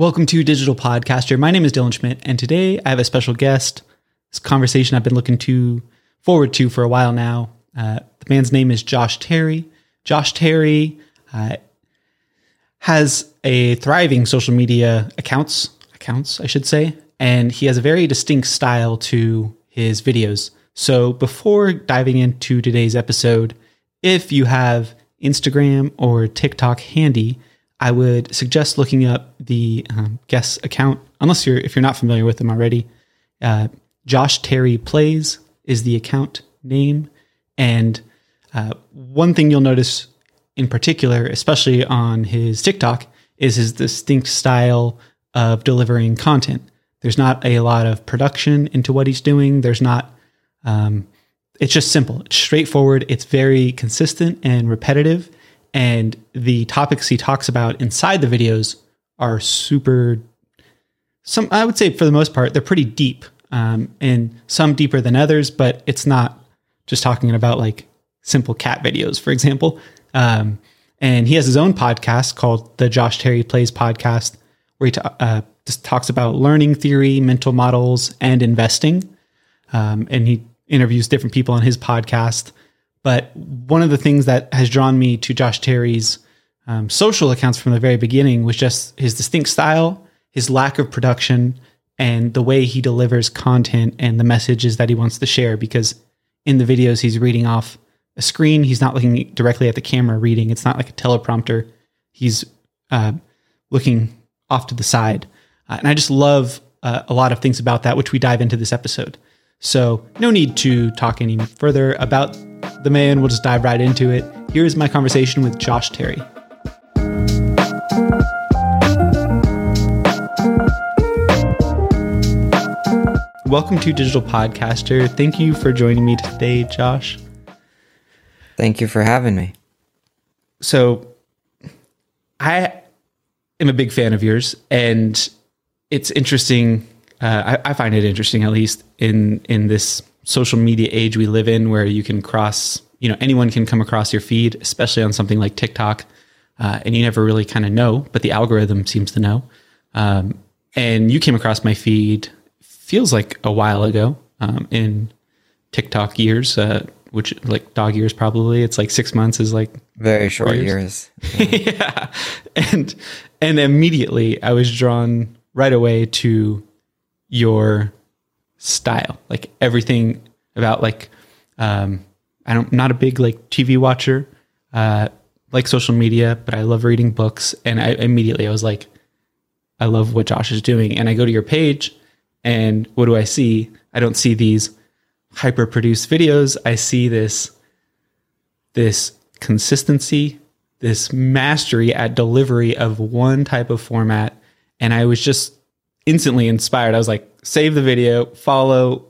Welcome to Digital Podcaster. My name is Dylan Schmidt, and today I have a special guest. This conversation I've been looking to forward to for a while now. Uh, the man's name is Josh Terry. Josh Terry uh, has a thriving social media accounts accounts, I should say, and he has a very distinct style to his videos. So before diving into today's episode, if you have Instagram or TikTok handy, I would suggest looking up the um, guest account, unless you're if you're not familiar with them already. Uh, Josh Terry Plays is the account name, and uh, one thing you'll notice in particular, especially on his TikTok, is his distinct style of delivering content. There's not a lot of production into what he's doing. There's not. Um, it's just simple. It's straightforward. It's very consistent and repetitive and the topics he talks about inside the videos are super some i would say for the most part they're pretty deep um, and some deeper than others but it's not just talking about like simple cat videos for example. Um, and he has his own podcast called the josh terry plays podcast where he ta- uh, just talks about learning theory mental models and investing. Um, and he interviews different people on his podcast but one of the things that has drawn me to Josh Terry's um, social accounts from the very beginning was just his distinct style, his lack of production, and the way he delivers content and the messages that he wants to share. Because in the videos, he's reading off a screen. He's not looking directly at the camera reading. It's not like a teleprompter. He's uh, looking off to the side. Uh, and I just love uh, a lot of things about that, which we dive into this episode. So, no need to talk any further about the man. We'll just dive right into it. Here's my conversation with Josh Terry. Welcome to Digital Podcaster. Thank you for joining me today, Josh. Thank you for having me. So, I am a big fan of yours, and it's interesting. Uh, I, I find it interesting, at least in in this social media age we live in where you can cross, you know, anyone can come across your feed, especially on something like TikTok. Uh, and you never really kind of know, but the algorithm seems to know. Um, and you came across my feed, feels like a while ago um, in TikTok years, uh, which like dog years probably. It's like six months is like very short years. years. Yeah. yeah. And and immediately I was drawn right away to your style. Like everything about like um, I don't not a big like TV watcher, uh, like social media, but I love reading books. And I immediately I was like, I love what Josh is doing. And I go to your page, and what do I see? I don't see these hyper produced videos. I see this this consistency, this mastery at delivery of one type of format. And I was just instantly inspired. I was like, save the video, follow.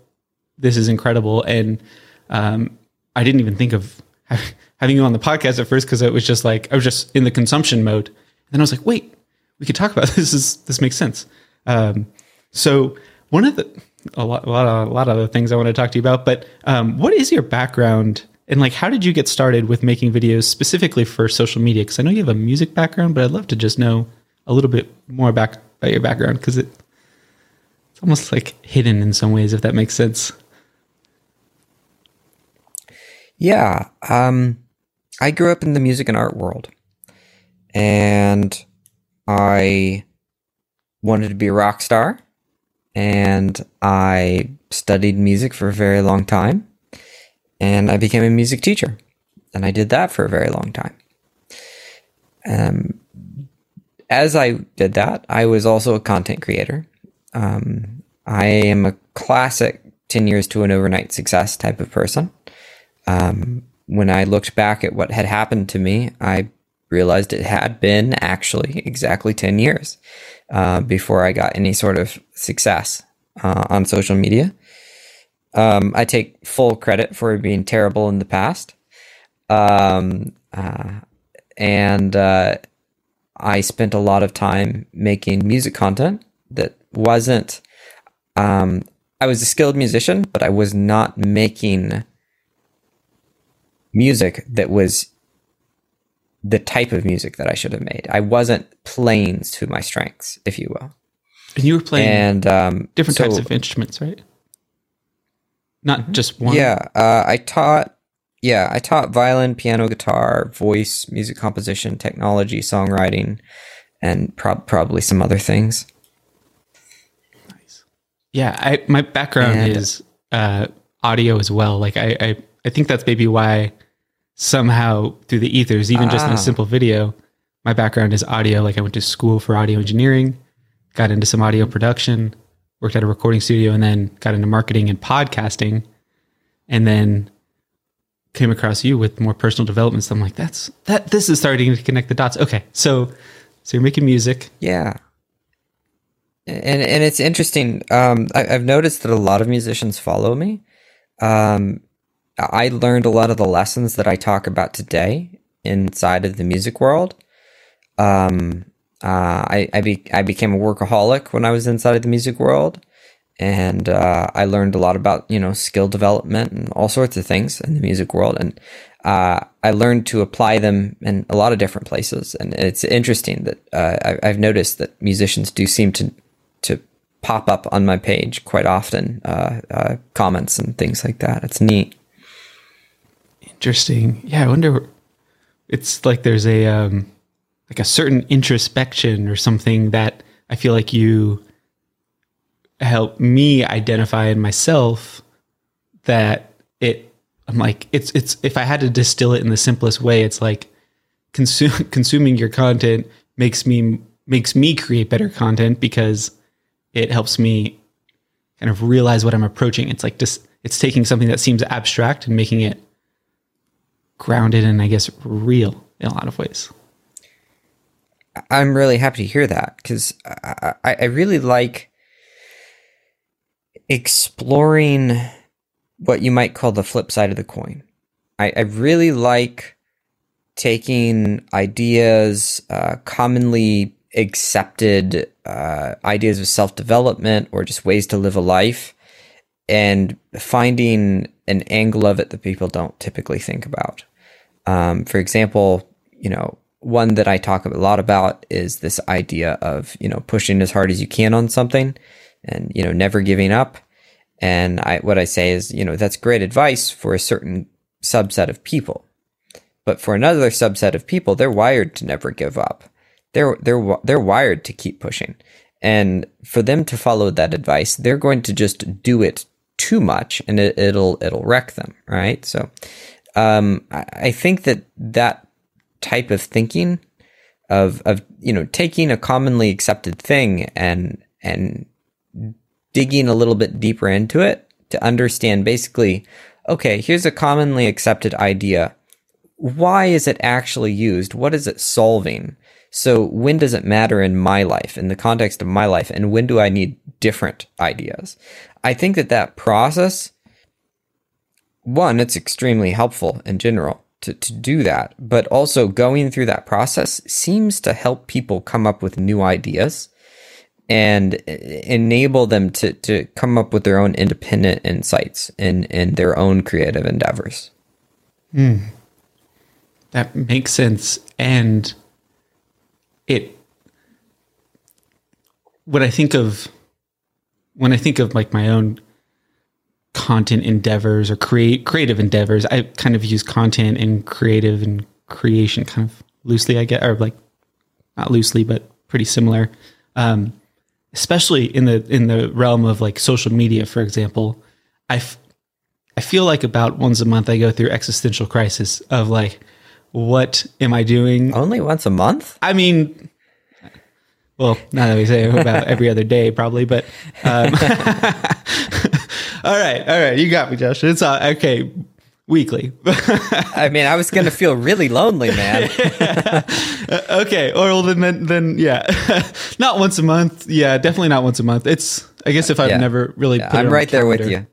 This is incredible. And um, I didn't even think of having you on the podcast at first because it was just like I was just in the consumption mode. And then I was like, wait, we could talk about this. this is this makes sense. Um, so one of the a lot, a lot, of, a lot of things I want to talk to you about, but um, what is your background and like how did you get started with making videos specifically for social media? Because I know you have a music background, but I'd love to just know a little bit more about, about your background because it almost like hidden in some ways, if that makes sense. Yeah. Um, I grew up in the music and art world. And I wanted to be a rock star. And I studied music for a very long time. And I became a music teacher. And I did that for a very long time. Um, as I did that, I was also a content creator. Um, I am a classic 10 years to an overnight success type of person. Um, when I looked back at what had happened to me, I realized it had been actually exactly 10 years uh, before I got any sort of success uh, on social media. Um, I take full credit for being terrible in the past. Um, uh, and uh, I spent a lot of time making music content that wasn't um, I was a skilled musician, but I was not making music that was the type of music that I should have made. I wasn't playing to my strengths, if you will. And you were playing And um, different so- types of instruments, right? Not just one. Yeah, uh, I taught. Yeah, I taught violin, piano, guitar, voice, music composition, technology, songwriting, and prob- probably some other things. Yeah, I, my background And- is uh, audio as well. Like I, I, I think that's maybe why somehow through the ethers, even just in Ah. a simple video, my background is audio. Like I went to school for audio engineering, got into some audio production, worked at a recording studio, and then got into marketing and podcasting, and then came across you with more personal development. So I'm like, that's that. This is starting to connect the dots. Okay, so so you're making music. Yeah. And and it's interesting. Um, I, I've noticed that a lot of musicians follow me. Um, I learned a lot of the lessons that I talk about today inside of the music world. Um, uh, I I, be, I became a workaholic when I was inside of the music world, and uh, I learned a lot about you know skill development and all sorts of things in the music world, and uh, I learned to apply them in a lot of different places. And it's interesting that uh, I, I've noticed that musicians do seem to to pop up on my page quite often, uh, uh, comments and things like that. It's neat. Interesting. Yeah, I wonder. It's like there's a um, like a certain introspection or something that I feel like you help me identify in myself. That it, I'm like it's it's if I had to distill it in the simplest way, it's like consume consuming your content makes me makes me create better content because it helps me kind of realize what I'm approaching. It's like just it's taking something that seems abstract and making it grounded and I guess real in a lot of ways. I'm really happy to hear that because I, I, really like exploring what you might call the flip side of the coin. I, I really like taking ideas, uh, commonly accepted uh, ideas of self development or just ways to live a life, and finding an angle of it that people don't typically think about. Um, for example, you know, one that I talk a lot about is this idea of, you know, pushing as hard as you can on something and, you know, never giving up. And I, what I say is, you know, that's great advice for a certain subset of people. But for another subset of people, they're wired to never give up. They're, they're, they're wired to keep pushing. And for them to follow that advice, they're going to just do it too much and it, it'll, it'll wreck them. Right. So, um, I, I think that that type of thinking of of you know taking a commonly accepted thing and and digging a little bit deeper into it to understand basically okay here's a commonly accepted idea why is it actually used what is it solving so when does it matter in my life in the context of my life and when do i need different ideas i think that that process one, it's extremely helpful in general to, to do that, but also going through that process seems to help people come up with new ideas and enable them to, to come up with their own independent insights in, in their own creative endeavors. Hmm. That makes sense. And it, when I think of, when I think of like my own content endeavors or create creative endeavors, I kind of use content and creative and creation kind of loosely, I get, or like not loosely, but pretty similar. Um, especially in the in the realm of like social media, for example, I f- I feel like about once a month I go through existential crisis of like, what am I doing? Only once a month? I mean, well, now that we say about every other day, probably, but um, all right, all right, you got me, Josh. It's uh, okay, weekly. I mean, I was going to feel really lonely, man. okay, or well, then, then, then, yeah, not once a month. Yeah, definitely not once a month. It's, I guess, if I've Yeah. never really, put it I'm right the there with you.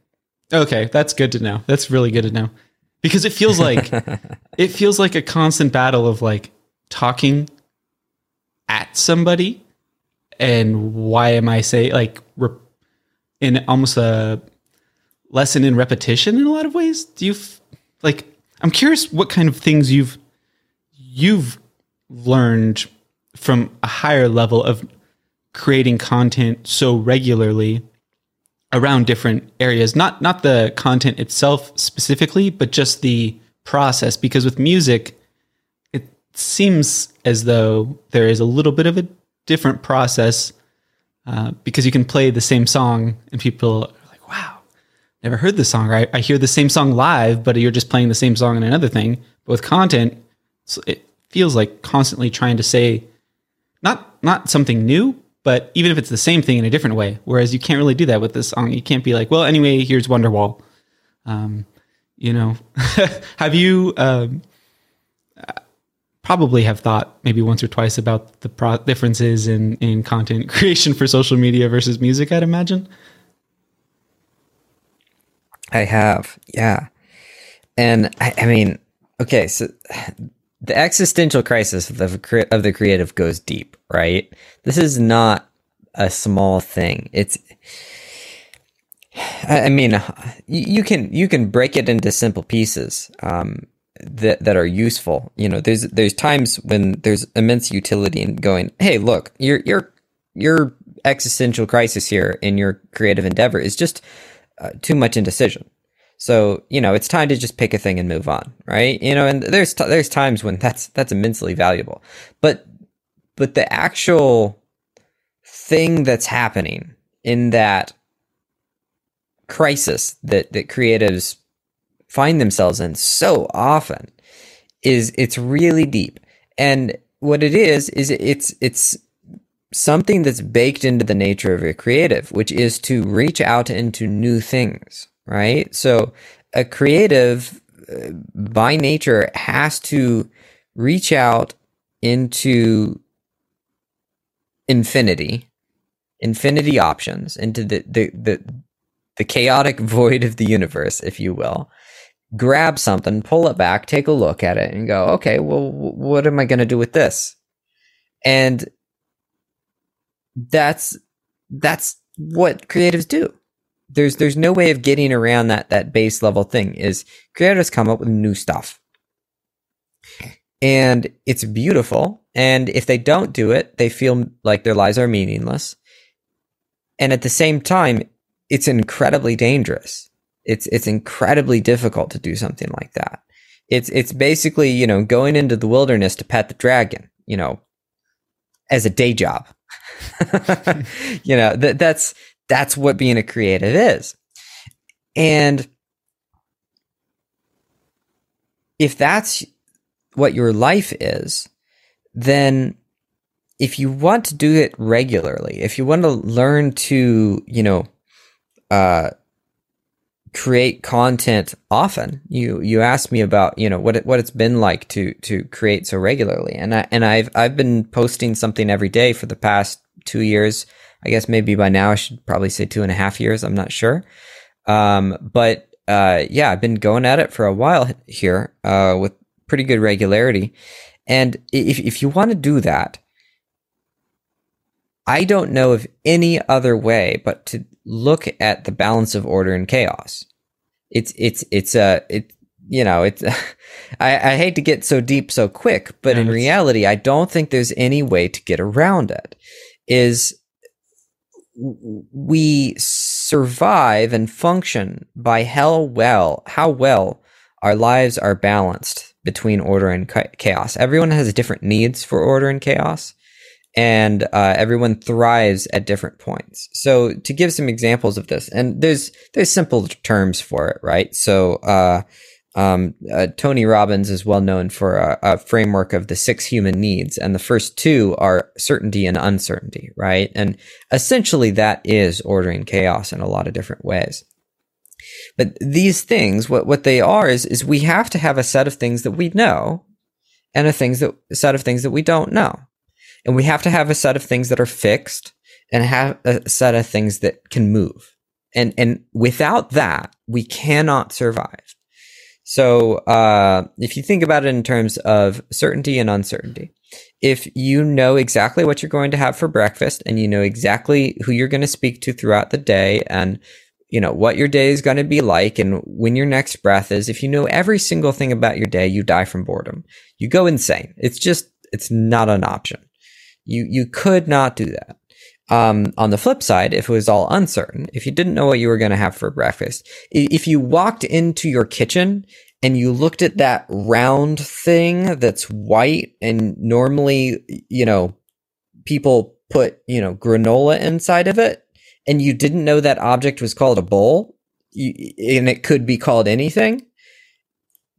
Okay, that's good to know. That's really good to know. Because it feels like it feels like a constant battle of like talking at somebody and why am I say like re- in almost a lesson in repetition in a lot of ways. Do you f- like I'm curious what kind of things you've you've learned from a higher level of creating content so regularly around different areas not not the content itself specifically but just the process because with music it seems as though there is a little bit of a different process uh, because you can play the same song and people are like wow never heard this song. Right i hear the same song live but you're just playing the same song in another thing. But with content it feels like constantly trying to say not not something new but even if it's the same thing in a different way, whereas you can't really do that with this song. You can't be like, well, anyway, here's Wonderwall. Um, you know, have you um, probably have thought maybe once or twice about the pro- differences in in content creation for social media versus music? I'd imagine. I have, yeah, and I, I mean, okay, so the existential crisis of the of the creative goes deep, right? This is not a small thing. It's I mean, you can you can break it into simple pieces um, that that are useful. You know, there's there's times when there's immense utility in going, hey, look, your your your existential crisis here in your creative endeavor is just uh, too much indecision. So you know, it's time to just pick a thing and move on, right? You know, and there's t- there's times when that's that's immensely valuable, but but the actual thing that's happening in that crisis that that creatives find themselves in so often is it's really deep, and what it is is it's it's something that's baked into the nature of a creative, which is to reach out into new things right? So a creative uh, by nature has to reach out into infinity, infinity options, into the, the, the, the chaotic void of the universe, if you will. Grab something, pull it back, take a look at it, and go, okay, well, what am I going to do with this? And that's that's what creatives do there's there's no way of getting around that that base level thing is creators come up with new stuff. And it's beautiful. And if they don't do it they feel like their lives are meaningless. And at the same time it's incredibly dangerous. It's it's incredibly difficult to do something like that. It's it's basically you know going into the wilderness to pet the dragon you know as a day job. You know that that's that's what being a creative is. And if that's what your life is, then if you want to do it regularly, if you want to learn to, you know, uh, create content often, you you asked me about, you know, what it, what it's been like to to create so regularly, and I and I've I've been posting something every day for the past two years. I guess maybe by now I should probably say two and a half years. I'm not sure. Um, but uh, yeah, I've been going at it for a while here uh, with pretty good regularity. And if, if you want to do that, I don't know of any other way but to look at the balance of order and chaos. It's it's it's a it you know it's I, I hate to get so deep so quick, but in reality, I don't think there's any way to get around it. Is we survive and function by how well how well our lives are balanced between order and chaos. Everyone has different needs for order and chaos, and uh, everyone thrives at different points. So, to give some examples of this, and there's there's simple terms for it, right? So, uh, um, uh, Tony Robbins is well known for a, a, framework of the six human needs, and the first two are certainty and uncertainty, right? And essentially, that is ordering chaos in a lot of different ways. But these things, what what they are is is we have to have a set of things that we know, and a things that a set of things that we don't know, and we have to have a set of things that are fixed, and have a set of things that can move. And and without that, we cannot survive. So uh, if you think about it in terms of certainty and uncertainty, if you know exactly what you're going to have for breakfast and you know exactly who you're going to speak to throughout the day and you know, what your day is going to be like and when your next breath is. If you know every single thing about your day, you die from boredom. You go insane. It's just, it's not an option. You, you could not do that. Um, on the flip side, if it was all uncertain, if you didn't know what you were going to have for breakfast, if you walked into your kitchen and you looked at that round thing that's white and normally, you know, people put, you know, granola inside of it and you didn't know that object was called a bowl and it could be called anything,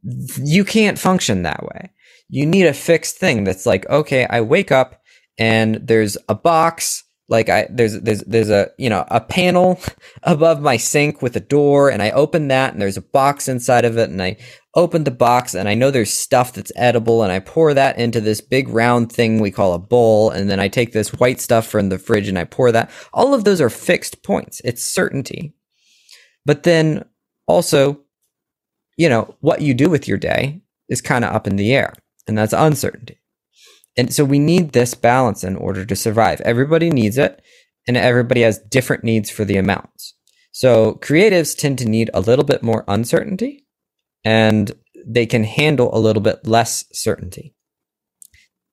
you can't function that way. You need a fixed thing that's like, okay, I wake up and there's a box like I there's there's there's a you know a panel above my sink with a door and I open that and there's a box inside of it and I open the box and I know there's stuff that's edible and I pour that into this big round thing we call a bowl and then I take this white stuff from the fridge and I pour that. All of those are fixed points. It's certainty. But then also you know what you do with your day is kind of up in the air and that's uncertainty and so we need this balance in order to survive. Everybody needs it, and everybody has different needs for the amounts. So creatives tend to need a little bit more uncertainty, and they can handle a little bit less certainty.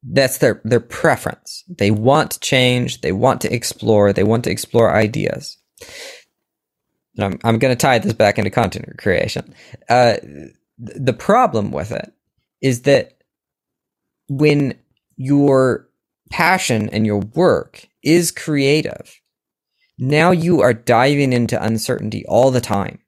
That's their, their preference. They want change, they want to explore, they want to explore ideas. And I'm, I'm going to tie this back into content creation. Uh, the problem with it is that when your passion and your work is creative, now you are diving into uncertainty all the time.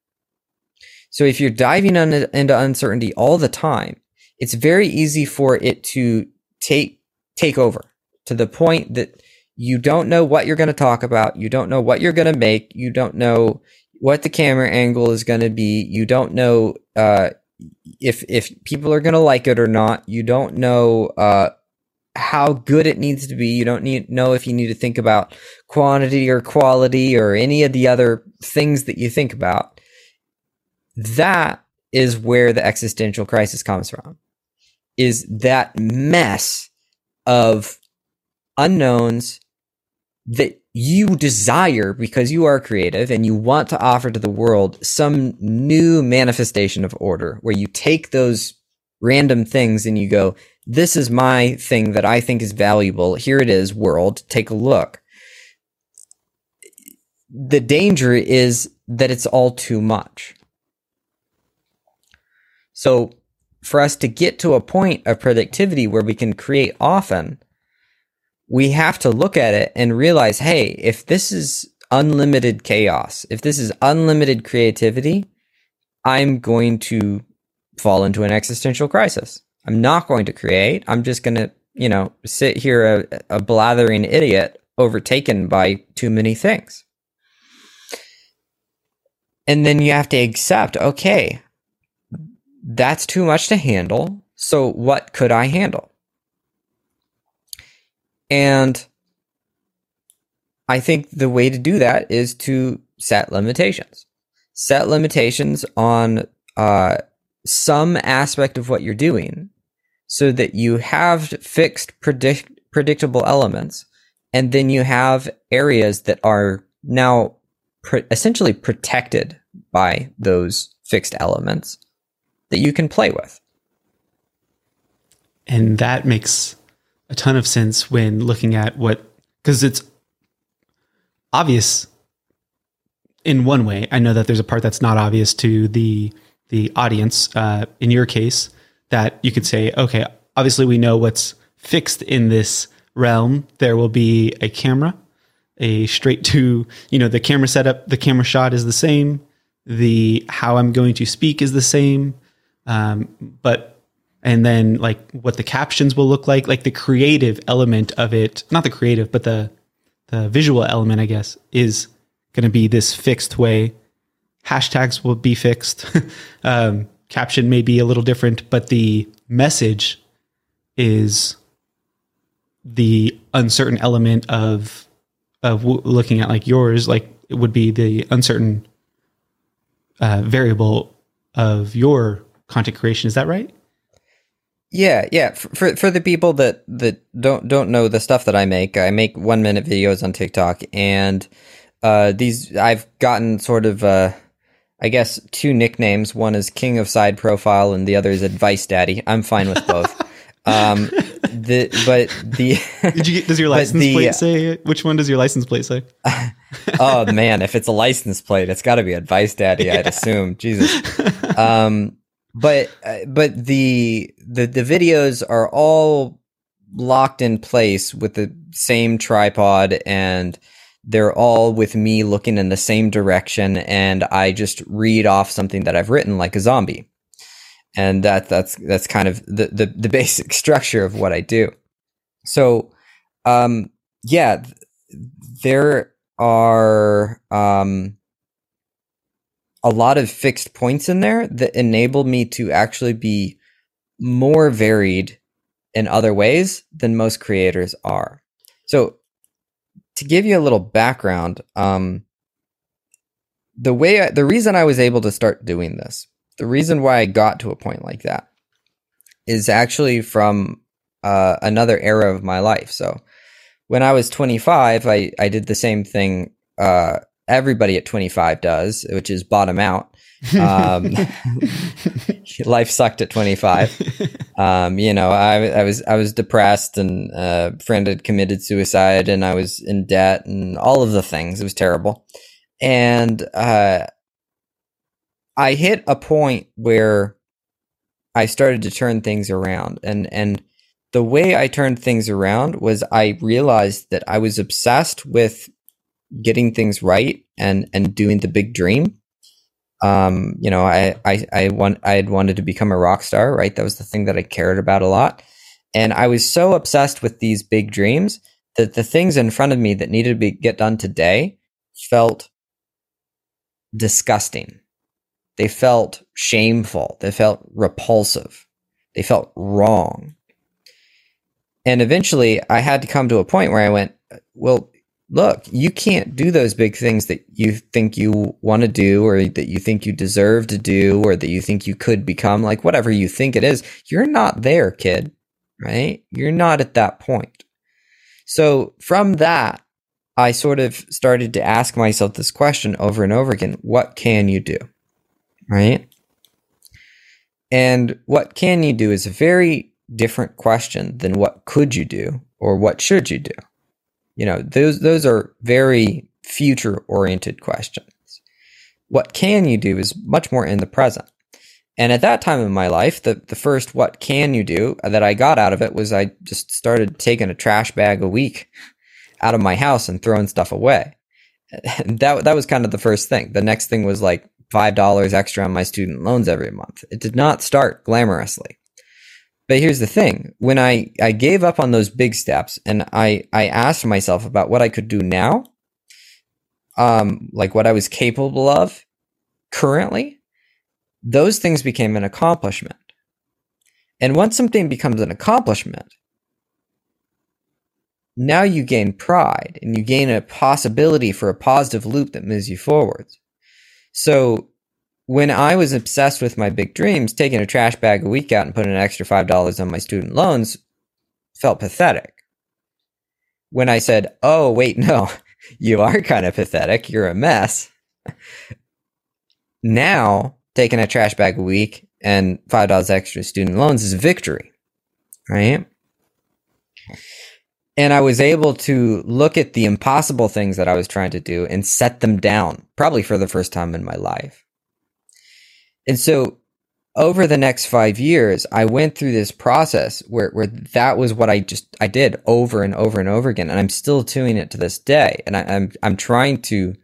So if you're diving un- into uncertainty all the time, it's very easy for it to take take over to the point that you don't know what you're going to talk about, you don't know what you're going to make, you don't know what the camera angle is going to be, you don't know uh, if if people are going to like it or not, you don't know uh, how good it needs to be. You don't need know if you need to think about quantity or quality or any of the other things that you think about. That is where the existential crisis comes from. Is that mess of unknowns that you desire because you are creative and you want to offer to the world some new manifestation of order where you take those random things and you go, this is my thing that I think is valuable. Here it is, world. Take a look. The danger is that it's all too much. So, for us to get to a point of productivity where we can create often, we have to look at it and realize hey, if this is unlimited chaos, if this is unlimited creativity, I'm going to fall into an existential crisis. I'm not going to create. I'm just going to, you know, sit here a, a blathering idiot overtaken by too many things. And then you have to accept, okay, that's too much to handle. So what could I handle? And I think the way to do that is to set limitations. Set limitations on uh, some aspect of what you're doing so that you have fixed predict- predictable elements and then you have areas that are now pr- essentially protected by those fixed elements that you can play with. And that makes a ton of sense when looking at what because it's obvious in one way. I know that there's a part that's not obvious to the the audience uh, in your case that you could say, okay, obviously we know what's fixed in this realm. There will be a camera, a straight to, you know, the camera setup, the camera shot is the same. The how I'm going to speak is the same. Um, but, and then like what the captions will look like, like the creative element of it, not the creative, but the, the visual element, I guess, is going to be this fixed way. Hashtags will be fixed. um, caption may be a little different, but the message is the uncertain element of of w- looking at like yours. Like it would be the uncertain uh, variable of your content creation. Is that right? Yeah, yeah. For for the people that that don't don't know the stuff that I make, I make one minute videos on TikTok, and uh, these I've gotten sort of uh, I guess two nicknames. One is King of Side Profile, and the other is Advice Daddy. I'm fine with both. um, the but the Did you get, does your license the- plate say which one does your license plate say? oh man, if it's a license plate, it's got to be Advice Daddy. I'd assume. Jesus. um, but uh, but the the the videos are all locked in place with the same tripod and they're all with me looking in the same direction and I just read off something that I've written like a zombie. And that that's that's kind of the the, the basic structure of what I do. So um yeah, there are um a lot of fixed points in there that enable me to actually be more varied in other ways than most creators are. So, to give you a little background, um, the way I, the reason I was able to start doing this, the reason why I got to a point like that, is actually from uh, another era of my life. So, when I was 25, I I did the same thing. Uh, everybody at 25 does, which is bottom out. Um, life sucked at 25. Um, you know, I, I was I was depressed, and uh, a friend had committed suicide, and I was in debt, and all of the things. It was terrible, and uh, I hit a point where I started to turn things around, and and the way I turned things around was I realized that I was obsessed with getting things right and and doing the big dream um you know i i i want i had wanted to become a rock star right? That was the thing that i cared about a lot. And i was so obsessed with these big dreams that the things in front of me that needed to be get done today felt disgusting. They felt shameful. They felt repulsive. They felt wrong. And eventually i had to come to a point where i went well look, you can't do those big things that you think you want to do or that you think you deserve to do or that you think you could become, like whatever you think it is. You're not there, kid, right? You're not at that point. So from that, I sort of started to ask myself this question over and over again what can you do? Right? And what can you do is a very different question than what could you do or what should you do? You know, those those are very future oriented questions. What can you do is much more in the present. And at that time in my life, the, the first what can you do that I got out of it was I just started taking a trash bag a week out of my house and throwing stuff away. That that was kind of the first thing. The next thing was like five dollars extra on my student loans every month. It did not start glamorously. But here's the thing. When I, I gave up on those big steps and I, I asked myself about what I could do now, um, like what I was capable of currently, those things became an accomplishment. And once something becomes an accomplishment, now you gain pride and you gain a possibility for a positive loop that moves you forwards. So when I was obsessed with my big dreams, taking a trash bag a week out and putting an extra $5 on my student loans felt pathetic. When I said, oh, wait, no, you are kind of pathetic. You're a mess. now, taking a trash bag a week and $5 extra student loans is victory, right? And I was able to look at the impossible things that I was trying to do and set them down, probably for the first time in my life. And so over the next five years, I went through this process where, where that was what I just, I did over and over and over again. And I'm still doing it to this day. And I, I'm, I'm trying to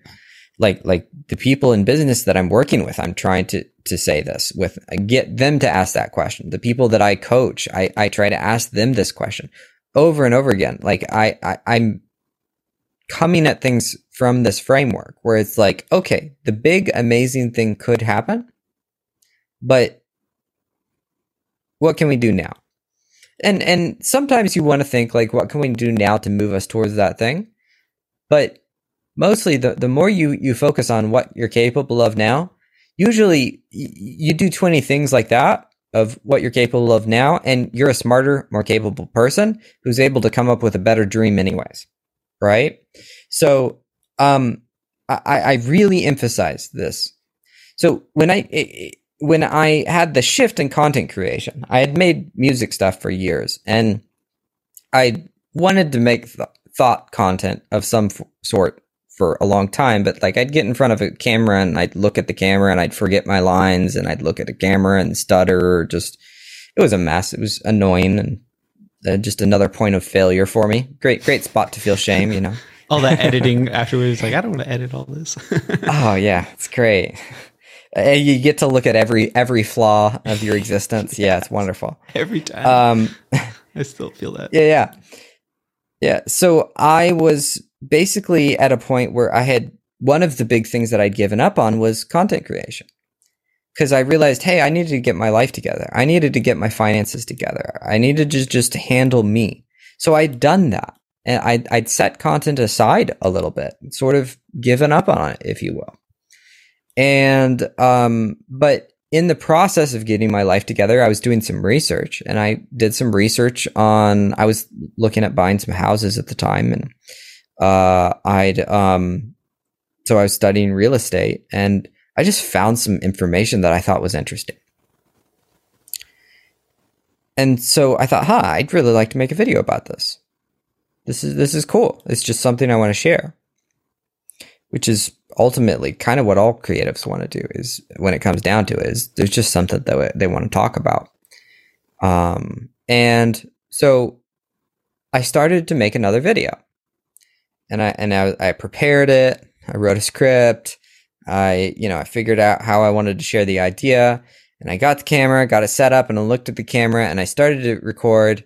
like, like the people in business that I'm working with, I'm trying to, to say this with, get them to ask that question. The people that I coach, I, I try to ask them this question over and over again. Like I, I I'm coming at things from this framework where it's like, okay, the big amazing thing could happen but what can we do now? And and sometimes you want to think like what can we do now to move us towards that thing? But mostly the, the more you you focus on what you're capable of now usually you do 20 things like that of what you're capable of now and you're a smarter more capable person who's able to come up with a better dream anyways right? So um I, I really emphasize this. So when I it, when I had the shift in content creation, I had made music stuff for years, and I wanted to make th- thought content of some f- sort for a long time. But like, I'd get in front of a camera and I'd look at the camera and I'd forget my lines, and I'd look at the camera and stutter. Or just it was a mess. It was annoying and uh, just another point of failure for me. Great, great spot to feel shame, you know. all that editing afterwards, like I don't want to edit all this. oh yeah, it's great. Uh, you get to look at every every flaw of your existence. Yeah, it's wonderful. Every time, Um, I still feel that. yeah, yeah, yeah. So I was basically at a point where I had one of the big things that I'd given up on was content creation because I realized, hey, I needed to get my life together. I needed to get my finances together. I needed to just handle me. So I'd done that, and I'd, I'd set content aside a little bit, sort of given up on it, if you will. And um, but in the process of getting my life together, I was doing some research, and I did some research on. I was looking at buying some houses at the time, and uh, I'd um, so I was studying real estate, and I just found some information that I thought was interesting. And so I thought, huh, I'd really like to make a video about this. This is this is cool. It's just something I want to share. Which is ultimately kind of what all creatives want to do is when it comes down to it is there's just something that they want to talk about. Um and so I started to make another video. And I and I, I prepared it. I wrote a script. I, you know, I figured out how I wanted to share the idea and I got the camera, got it set up and I looked at the camera and I started to record.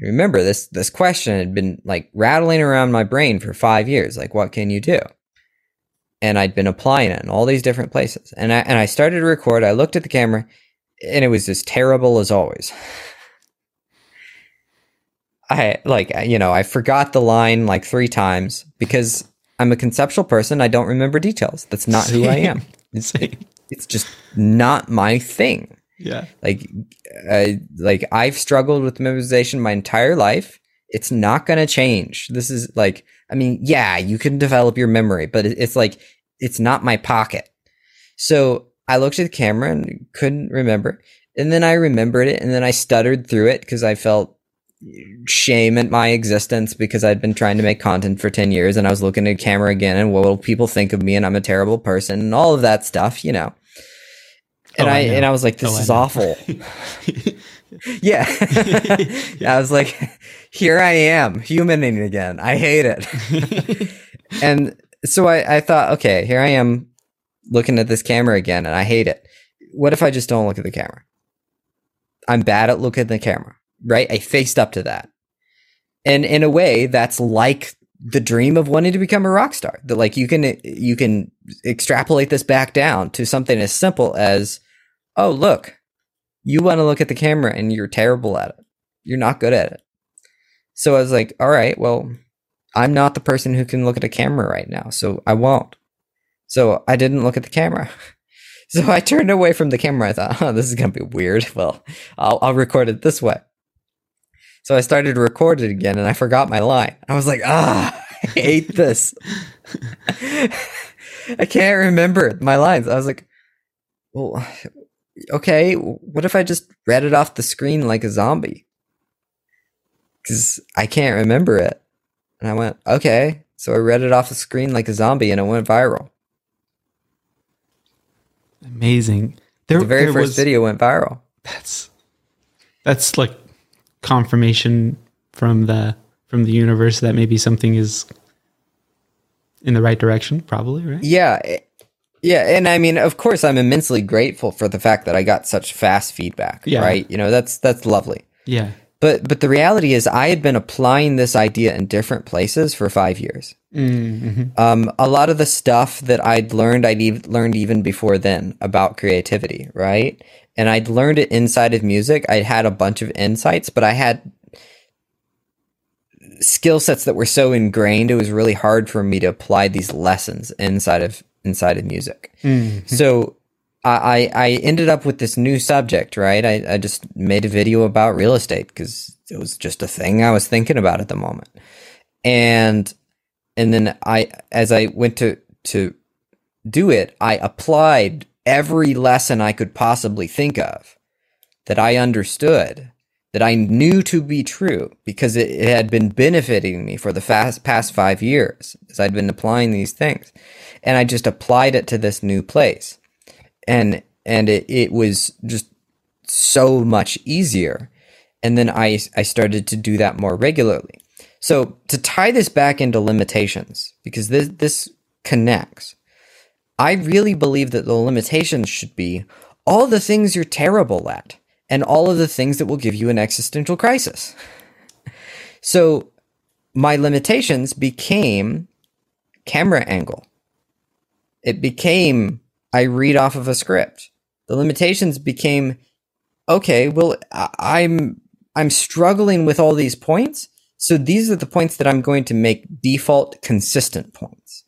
Remember this, this question had been like rattling around my brain for five years. Like, what can you do? And I'd been applying it in all these different places. And I, and I started to record. I looked at the camera and it was as terrible as always. I like, you know, I forgot the line like three times because I'm a conceptual person. I don't remember details. That's not who I am. It's, it's just not my thing. Yeah. Like, uh, like I've struggled with memorization my entire life. It's not going to change. This is like, I mean, yeah, you can develop your memory, but it's like, it's not my pocket. So I looked at the camera and couldn't remember. And then I remembered it and then I stuttered through it because I felt shame at my existence because I'd been trying to make content for 10 years and I was looking at camera again and what will people think of me and I'm a terrible person and all of that stuff, you know. And Oh, I I, and I was like, this Oh, is awful. Yeah. yeah. I was like, here I am, humaning again. I hate it. and so I, I thought, okay, here I am looking at this camera again and I hate it. What if I just don't look at the camera? I'm bad at looking at the camera, right? I faced up to that. And in a way, that's like the dream of wanting to become a rock star. That like you can you can extrapolate this back down to something as simple as, oh look, you want to look at the camera and you're terrible at it. You're not good at it. So I was like, all right, well, I'm not the person who can look at a camera right now, so I won't. So I didn't look at the camera. So I turned away from the camera. I thought, oh, this is going to be weird. Well, I'll, I'll record it this way. So I started to record it again and I forgot my line. I was like, ah, I hate this. I can't remember my lines. I was like, well, okay, what if I just read it off the screen like a zombie? Because I can't remember it. And I went, okay. So I read it off the screen like a zombie and it went viral. Amazing. There, The very first was, video went viral. That's that's like confirmation from the from the universe that maybe something is in the right direction. Probably right. Yeah. eh, Yeah. And I mean, of course, I'm immensely grateful for the fact that I got such fast feedback. Yeah. Right. You know, that's, that's lovely. Yeah. But, but the reality is I had been applying this idea in different places for five years. Mm-hmm. Um, a lot of the stuff that I'd learned, I'd ev- learned even before then about creativity, right? And I'd learned it inside of music. I had a bunch of insights, but I had skill sets that were so ingrained, it was really hard for me to apply these lessons inside of inside of music. Mm-hmm. So I, I I ended up with this new subject, right? I, I just made a video about real estate because it was just a thing I was thinking about at the moment. And and then I, as I went to to do it, I applied every lesson I could possibly think of that I understood, that I knew to be true, because it, it had been benefiting me for the fast, past five years as I'd been applying these things, and I just applied it to this new place, and and it, it was just so much easier. And then I I started to do that more regularly. So to tie this back into limitations, because this this connects, I really believe that the limitations should be all the things you're terrible at and all of the things that will give you an existential crisis. So my limitations became camera angle. It became I read off of a script. The limitations became okay, well I'm I'm struggling with all these points so these are the points that I'm going to make default consistent points.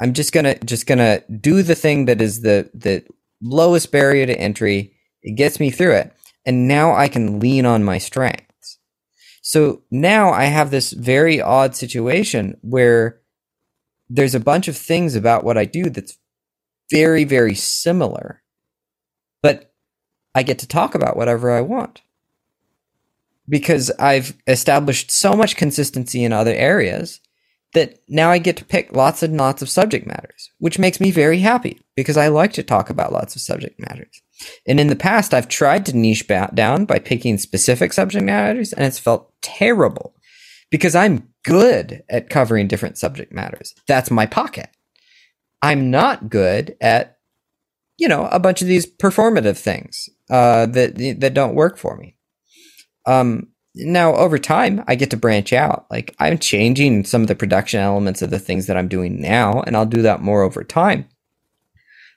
I'm just gonna just gonna do the thing that is the the lowest barrier to entry. It gets me through it, and now I can lean on my strengths. So now I have this very odd situation where there's a bunch of things about what I do that's very very similar, but I get to talk about whatever I want because I've established so much consistency in other areas that now I get to pick lots and lots of subject matters, which makes me very happy because I like to talk about lots of subject matters. And in the past, I've tried to niche down by picking specific subject matters, and it's felt terrible because I'm good at covering different subject matters. That's my pocket. I'm not good at, you know, a bunch of these performative things uh, that that don't work for me. Um, now over time, I get to branch out. Like I'm changing some of the production elements of the things that I'm doing now, and I'll do that more over time.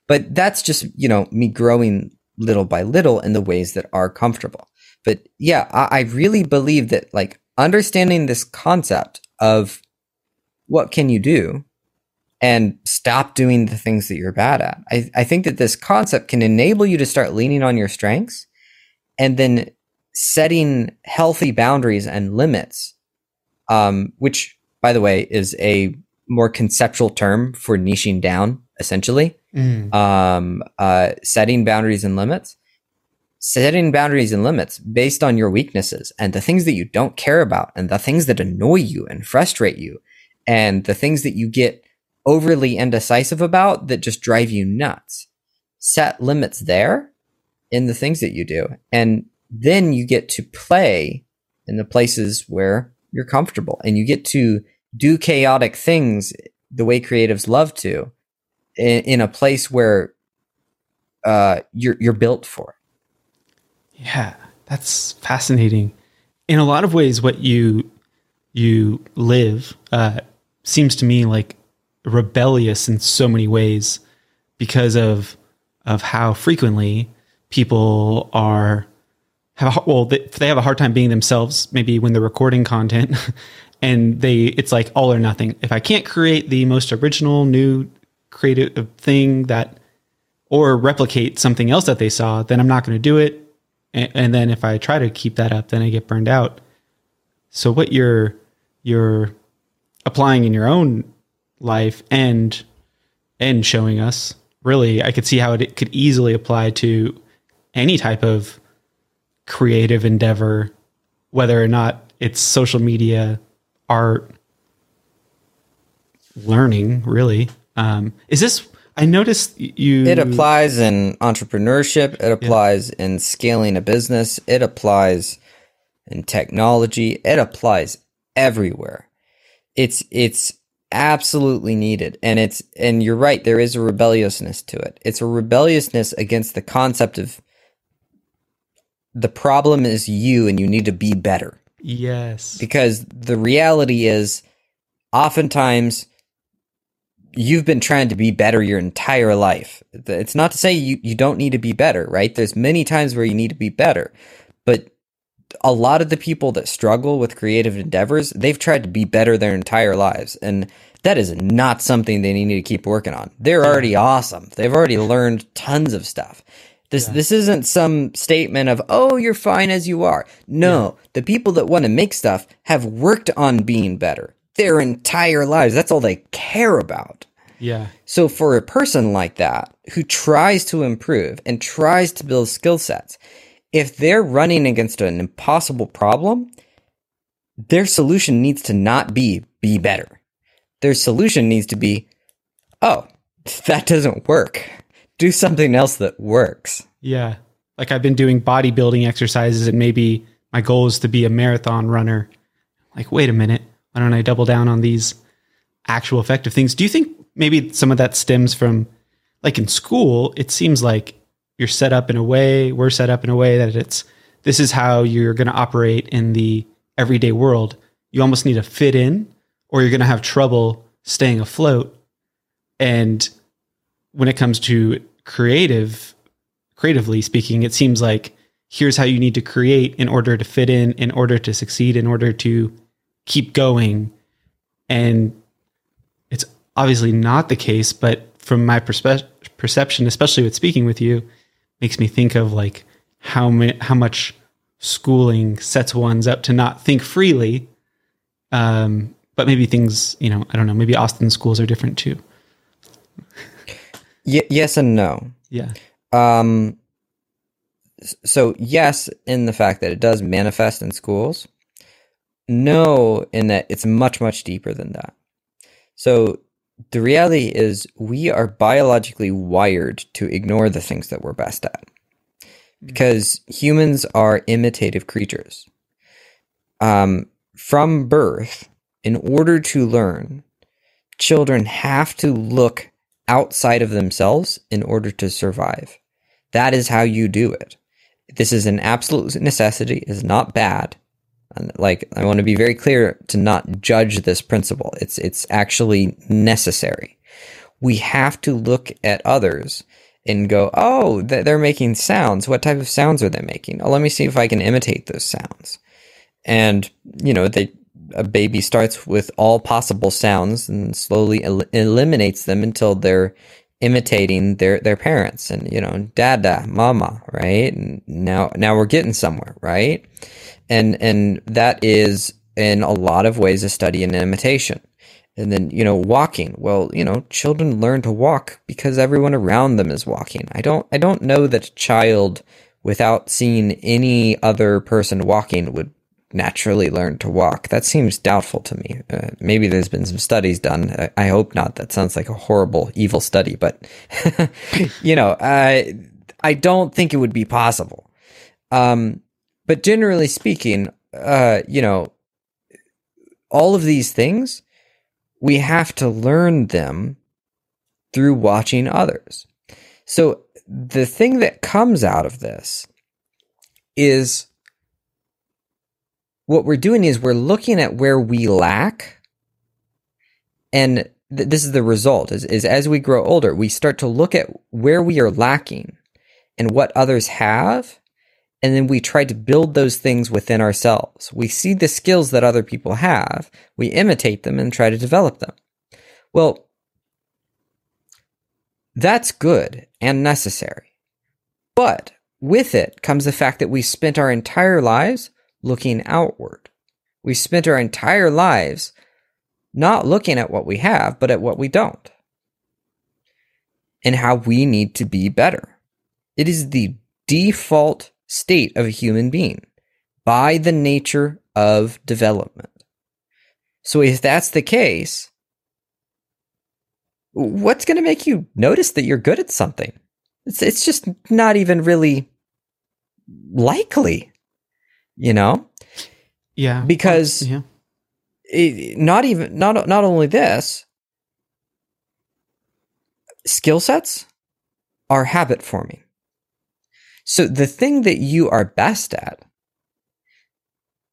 But that's just, you know, me growing little by little in the ways that are comfortable. But yeah, I, I really believe that like understanding this concept of what can you do and stop doing the things that you're bad at. I, I think that this concept can enable you to start leaning on your strengths and then setting healthy boundaries and limits, um, which, by the way, is a more conceptual term for niching down, essentially. Mm. Um, uh, setting boundaries and limits. Setting boundaries and limits based on your weaknesses and the things that you don't care about and the things that annoy you and frustrate you and the things that you get overly indecisive about that just drive you nuts. Set limits there in the things that you do and then you get to play in the places where you're comfortable and you get to do chaotic things the way creatives love to in, in a place where uh, you're you're built for it. Yeah, that's fascinating. In a lot of ways, what you you live uh, seems to me like rebellious in so many ways because of of how frequently people are have a, well they, they have a hard time being themselves maybe when they're recording content. And they it's like all or nothing. If i can't create the most original new creative thing that or replicate something else that they saw then i'm not going to do it. And, and then if i try to keep that up then i get burned out. So what you're you're applying in your own life and and showing us really i could see how it could easily apply to any type of creative endeavor, whether or not it's social media, art, learning, really. Um, is this? I noticed you. It applies in entrepreneurship. It applies yeah. in scaling a business. It applies in technology. It applies everywhere. It's it's absolutely needed, and it's and you're right. There is a rebelliousness to it. It's a rebelliousness against the concept of the problem is you and you need to be better. Yes. Because the reality is oftentimes you've been trying to be better your entire life. It's not to say you, you don't need to be better, right? There's many times where you need to be better. But a lot of the people that struggle with creative endeavors, they've tried to be better their entire lives. And that is not something they need to keep working on. They're already awesome. They've already learned tons of stuff. This yeah. this isn't some statement of oh you're fine as you are. No, yeah. the people that want to make stuff have worked on being better. their entire lives. That's all they care about. Yeah. So for a person like that who tries to improve and tries to build skill sets, if they're running against an impossible problem, their solution needs to not be be better. Their solution needs to be, oh, that doesn't work. Do something else that works. Yeah. Like I've been doing bodybuilding exercises and maybe my goal is to be a marathon runner. Like, wait a minute. Why don't I double down on these actual effective things? Do you think maybe some of that stems from like in school, it seems like you're set up in a way, we're set up in a way that it's this is how you're going to operate in the everyday world. You almost need to fit in or you're going to have trouble staying afloat. And when it comes to creative creatively speaking, it seems like here's how you need to create in order to fit in, in order to succeed, in order to keep going. And it's obviously not the case, but from my perspe- perception, especially with speaking with you, makes me think of like how ma- how much schooling sets ones up to not think freely. Um, but maybe things, you know, I don't know. Maybe Austin schools are different too. Y- yes and no. Yeah. Um, so yes, in the fact that it does manifest in schools. No, in that it's much much deeper than that. So the reality is we are biologically wired to ignore the things that we're best at because humans are imitative creatures. Um, from birth, in order to learn, children have to look outside of themselves in order to survive. That is how you do it. This is an absolute necessity, is not bad. And like I want to be very clear to not judge this principle. It's it's actually necessary. We have to look at others and go, "Oh, they're making sounds. What type of sounds are they making? Oh, let me see if I can imitate those sounds." And you know, they a baby starts with all possible sounds and slowly el- eliminates them until they're imitating their their parents and you know dada mama right? And now now we're getting somewhere right? And and that is in a lot of ways a study in imitation. And then you know walking. Well you know children learn to walk because everyone around them is walking. I don't i don't know that a child without seeing any other person walking would naturally learn to walk. That seems doubtful to me. Uh, maybe there's been some studies done. I, I hope not. That sounds like a horrible evil study but you know i i don't think it would be possible. Um but generally speaking, uh, you know, all of these things, we have to learn them through watching others. So the thing that comes out of this is what we're doing is we're looking at where we lack and th- this is the result is, is as we grow older we start to look at where we are lacking and what others have and then we try to build those things within ourselves. We see the skills that other people have, we imitate them and try to develop them. Well, that's good and necessary. But with it comes the fact that we spent our entire lives looking outward. We spent our entire lives not looking at what we have, but at what we don't. And how we need to be better. It is the default state of a human being by the nature of development. So if that's the case, what's going to make you notice that you're good at something? It's it's just not even really likely, you know? Yeah. Because yeah. It, not even not not only this, skill sets are habit forming. So the thing that you are best at,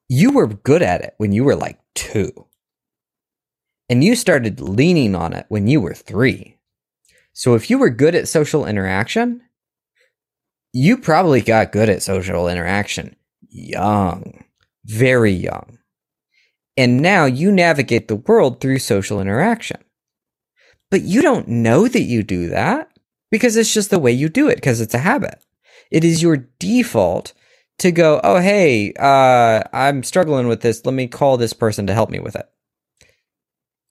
you were good at it when you were like two. And you started leaning on it when you were three. So if you were good at social interaction, you probably got good at social interaction young, very young. And now you navigate the world through social interaction. But you don't know that you do that because it's just the way you do it because it's a habit. It is your default to go, oh, hey, uh, I'm struggling with this. Let me call this person to help me with it.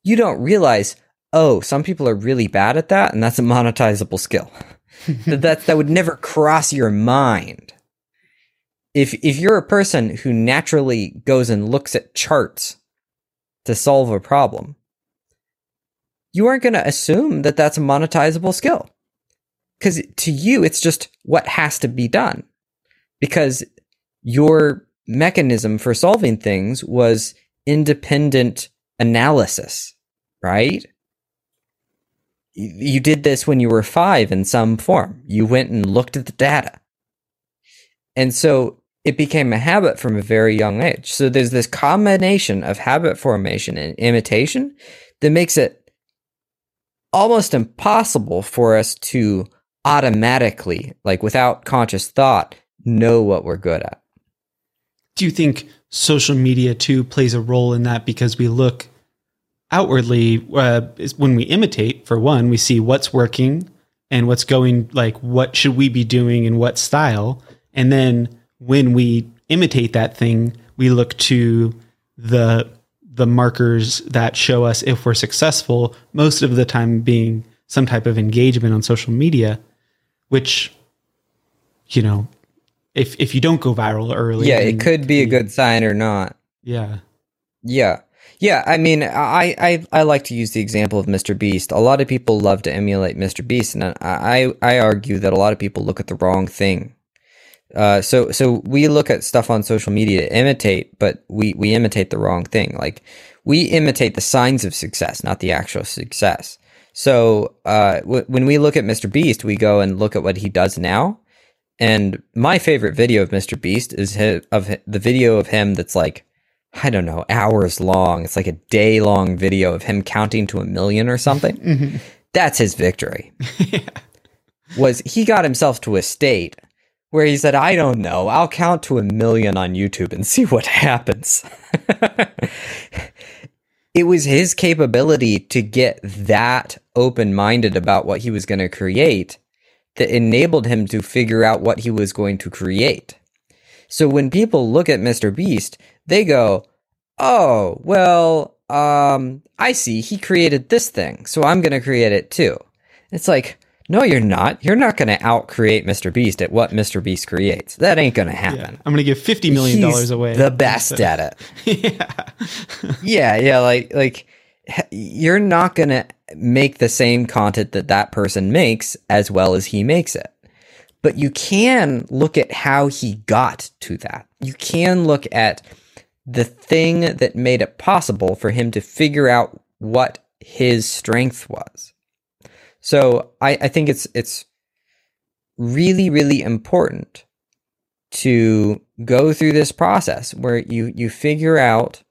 you don't realize, oh, some people are really bad at that, and that's a monetizable skill. that, that that would never cross your mind. If if you're a person who naturally goes and looks at charts to solve a problem, you aren't going to assume that that's a monetizable skill. Cuz to you it's just what has to be done. Because your mechanism for solving things was independent analysis, right? You did this when you were five in some form. You went and looked at the data. And so it became a habit from a very young age. So there's this combination of habit formation and imitation that makes it almost impossible for us to automatically, like without conscious thought, know what we're good at. Do you think social media too plays a role in that because we look outwardly uh, when we imitate for one we see what's working and what's going like what should we be doing in what style and then when we imitate that thing we look to the the markers that show us if we're successful most of the time being some type of engagement on social media which you know if if you don't go viral early yeah it could be a good sign or not yeah yeah yeah, I mean, I, I I like to use the example of Mr. Beast. A lot of people love to emulate Mr. Beast, and I I argue that a lot of people look at the wrong thing. Uh, so so we look at stuff on social media to imitate, but we we imitate the wrong thing. Like we imitate the signs of success, not the actual success. So uh, w- when we look at Mr. Beast, we go and look at what he does now. And my favorite video of Mr. Beast is his, of the video of him that's like I don't know, hours long. It's like a day long video of him counting to a million or something. mm-hmm. That's his victory. yeah. Was he got himself to a state where he said, I don't know, I'll count to a million on YouTube and see what happens. it was his capability to get that open minded about what he was going to create that enabled him to figure out what he was going to create. So when people look at Mr. Beast, they go, "Oh, well, um, I see. He created this thing, so I'm going to create it too." It's like, no, you're not. You're not going to outcreate Mr. Beast at what Mr. Beast creates. That ain't going to happen. Yeah, I'm going to give fifty million dollars away. The best at it. yeah, yeah, yeah. Like, like you're not going to make the same content that that person makes as well as he makes it. But you can look at how he got to that. You can look at the thing that made it possible for him to figure out what his strength was. So I, I think it's it's really, really important to go through this process where you you figure out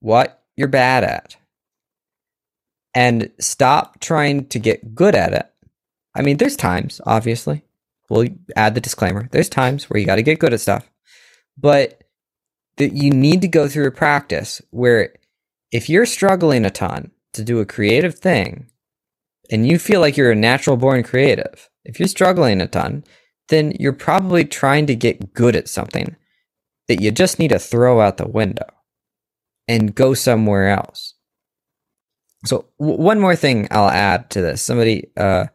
what you're bad at and stop trying to get good at it. I mean, there's times, obviously. We'll add the disclaimer. There's times where you got to get good at stuff. But that you need to go through a practice where if you're struggling a ton to do a creative thing and you feel like you're a natural born creative, if you're struggling a ton, then you're probably trying to get good at something that you just need to throw out the window and go somewhere else. So w- one more thing I'll add to this. Somebody, uh,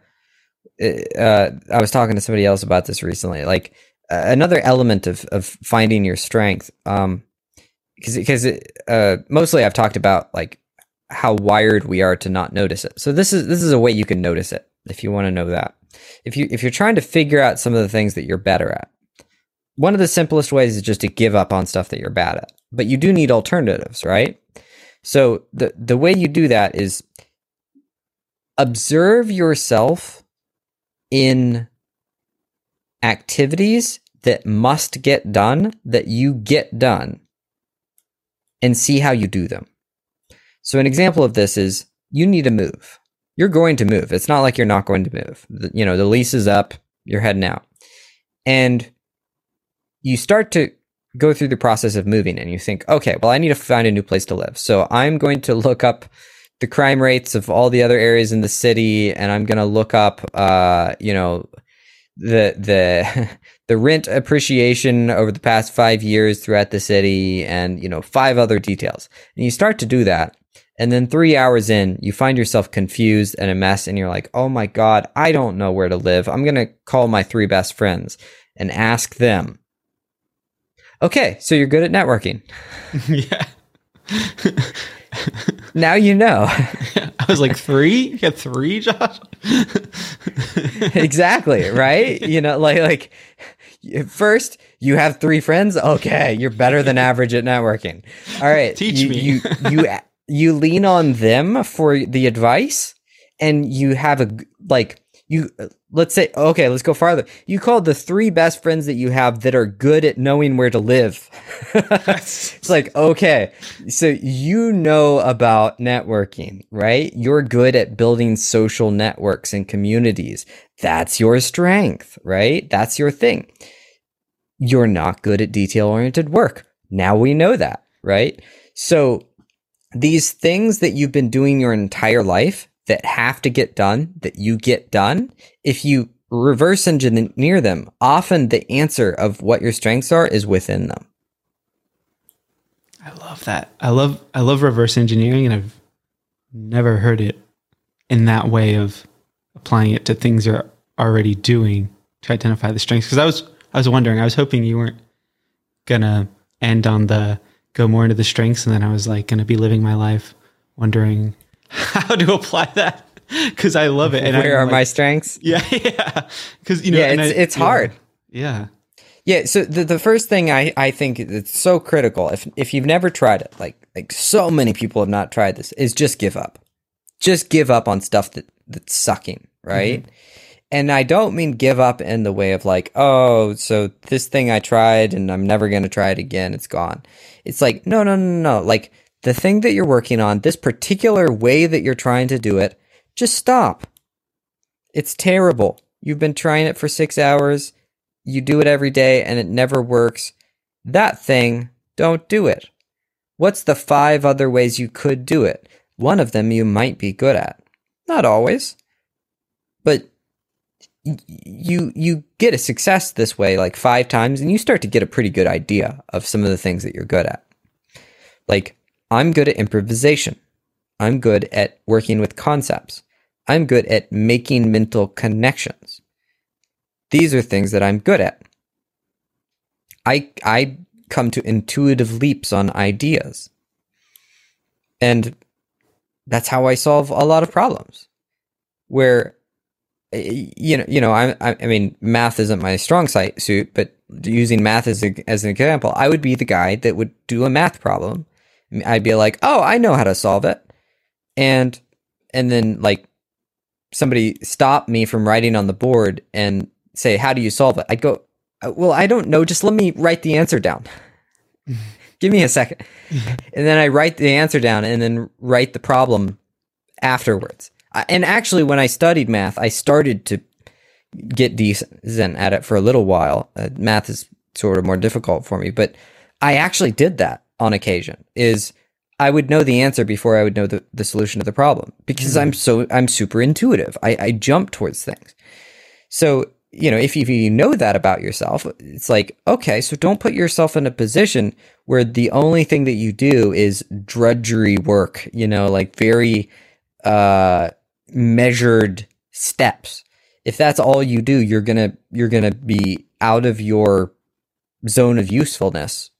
uh, I was talking to somebody else about this recently. Like another element of of finding your strength um because because uh mostly I've talked about like how wired we are to not notice it. So this is this is a way you can notice it if you want to know that. If you if you're trying to figure out some of the things that you're better at. One of the simplest ways is just to give up on stuff that you're bad at. But you do need alternatives, right? So the the way you do that is observe yourself in activities that must get done that you get done and see how you do them. So, an example of this is you need to move. You're going to move. It's not like you're not going to move. The, you know, the lease is up, you're heading out. And you start to go through the process of moving and you think, okay, well, I need to find a new place to live. So, I'm going to look up the crime rates of all the other areas in the city and I'm going to look up, uh, you know, the the the rent appreciation over the past five years throughout the city and you know five other details and you start to do that And then three hours in, you find yourself confused and a mess, and you're like, oh my God, I don't know where to live. I'm going to call my three best friends and ask them. Okay, so you're good at networking. yeah. now you know. I was like, three? You got three, Josh? exactly, right? You know, like like first you have three friends. Okay, you're better than average at networking. All right, Teach you, me. You you you lean on them for the advice, and you have a like you let's say okay let's go farther. You call the three best friends that you have that are good at knowing where to live. It's like okay so you know about networking right? You're good at building social networks and communities. That's your strength right? That's your thing. You're not good at detail oriented work. Now we know that right? So these things that you've been doing your entire life that have to get done that you get done if you reverse engineer them often the answer of what your strengths are is within them I love that. I love I love reverse engineering and I've never heard it in that way of applying it to things you're already doing to identify the strengths. Because I was I was wondering, I was hoping you weren't gonna end on the go more into the strengths and then I was like gonna be living my life wondering how to apply that. Cause I love it. And where I'm are my strengths Yeah, yeah. Cause you know yeah it's, I- it's yeah, hard Yeah. Yeah, so the, the first thing I, I think it's so critical if if you've never tried it, like like so many people have not tried this, is just give up. Just give up on stuff that that's sucking, right? Mm-hmm. And I don't mean give up in the way of like, oh, so this thing I tried and I'm never going to try it again, it's gone. It's like, no, no, no, no. Like the thing that you're working on, this particular way that you're trying to do it, just stop. It's terrible. You've been trying it for 6 hours you do it every day and it never works, that thing, don't do it. What's the five other ways you could do it? One of them you might be good at. Not always. But you you get a success this way like 5 times and you start to get a pretty good idea of some of the things that you're good at. Like I'm good at improvisation. I'm good at working with concepts. I'm good at making mental connections. These are things that I'm good at. I I come to intuitive leaps on ideas. And that's how I solve a lot of problems. Where you know, you know, I, I, I mean, math isn't my strong site suit, but using math as a, as an example, I would be the guy that would do a math problem. I'd be like, "Oh, I know how to solve it," and and then like somebody stop me from writing on the board and say, "How do you solve it?" I'd go, "Uh, "Well, I don't know. Just let me write the answer down. Give me a second. and then I write the answer down and then write the problem afterwards. I- And actually, when I studied math, I started to get decent at it for a little while. Uh, math is sort of more difficult for me, but I actually did that on occasion. Is I would know the answer before I would know the, the solution to the problem because I'm so I'm super intuitive. I, I jump towards things. So you know, if you, if you know that about yourself, it's like okay, so don't put yourself in a position where the only thing that you do is drudgery work. You know, like very uh, measured steps. If that's all you do, you're gonna you're gonna be out of your zone of usefulness.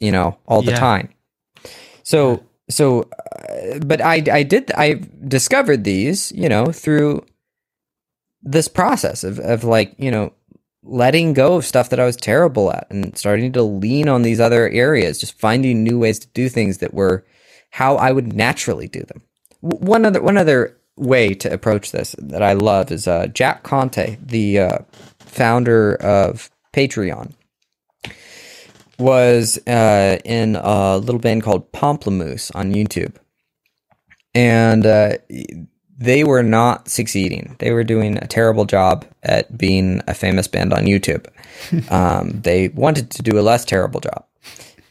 You know, all the Yeah. time. So so, uh, but I I did I discovered these you know through this process of of like you know letting go of stuff that I was terrible at and starting to lean on these other areas, just finding new ways to do things that were how I would naturally do them. W- One other one other way to approach this that I love is uh, Jack Conte, the uh, founder of Patreon, was uh, in a little band called Pomplamoose on YouTube, and uh, they were not succeeding. They were doing a terrible job at being a famous band on YouTube. um, they wanted to do a less terrible job,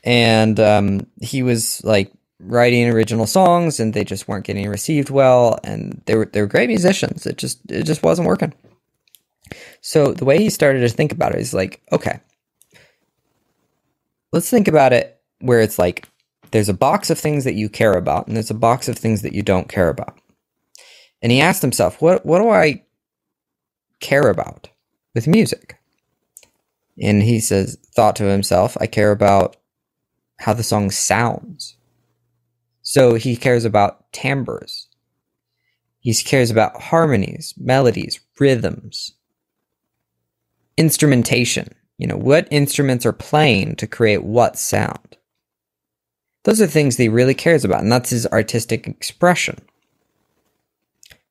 and um, he was like writing original songs, and they just weren't getting received well. And they were they were great musicians. It just it just wasn't working. So the way he started to think about it is like, okay, let's think about it where it's like there's a box of things that you care about, and there's a box of things that you don't care about. And he asked himself, what, what do I care about with music? And he says, thought to himself, I care about how the song sounds. So he cares about timbres. He cares about harmonies, melodies, rhythms, instrumentation. You know, what instruments are playing to create what sound? Those are things that he really cares about, and that's his artistic expression.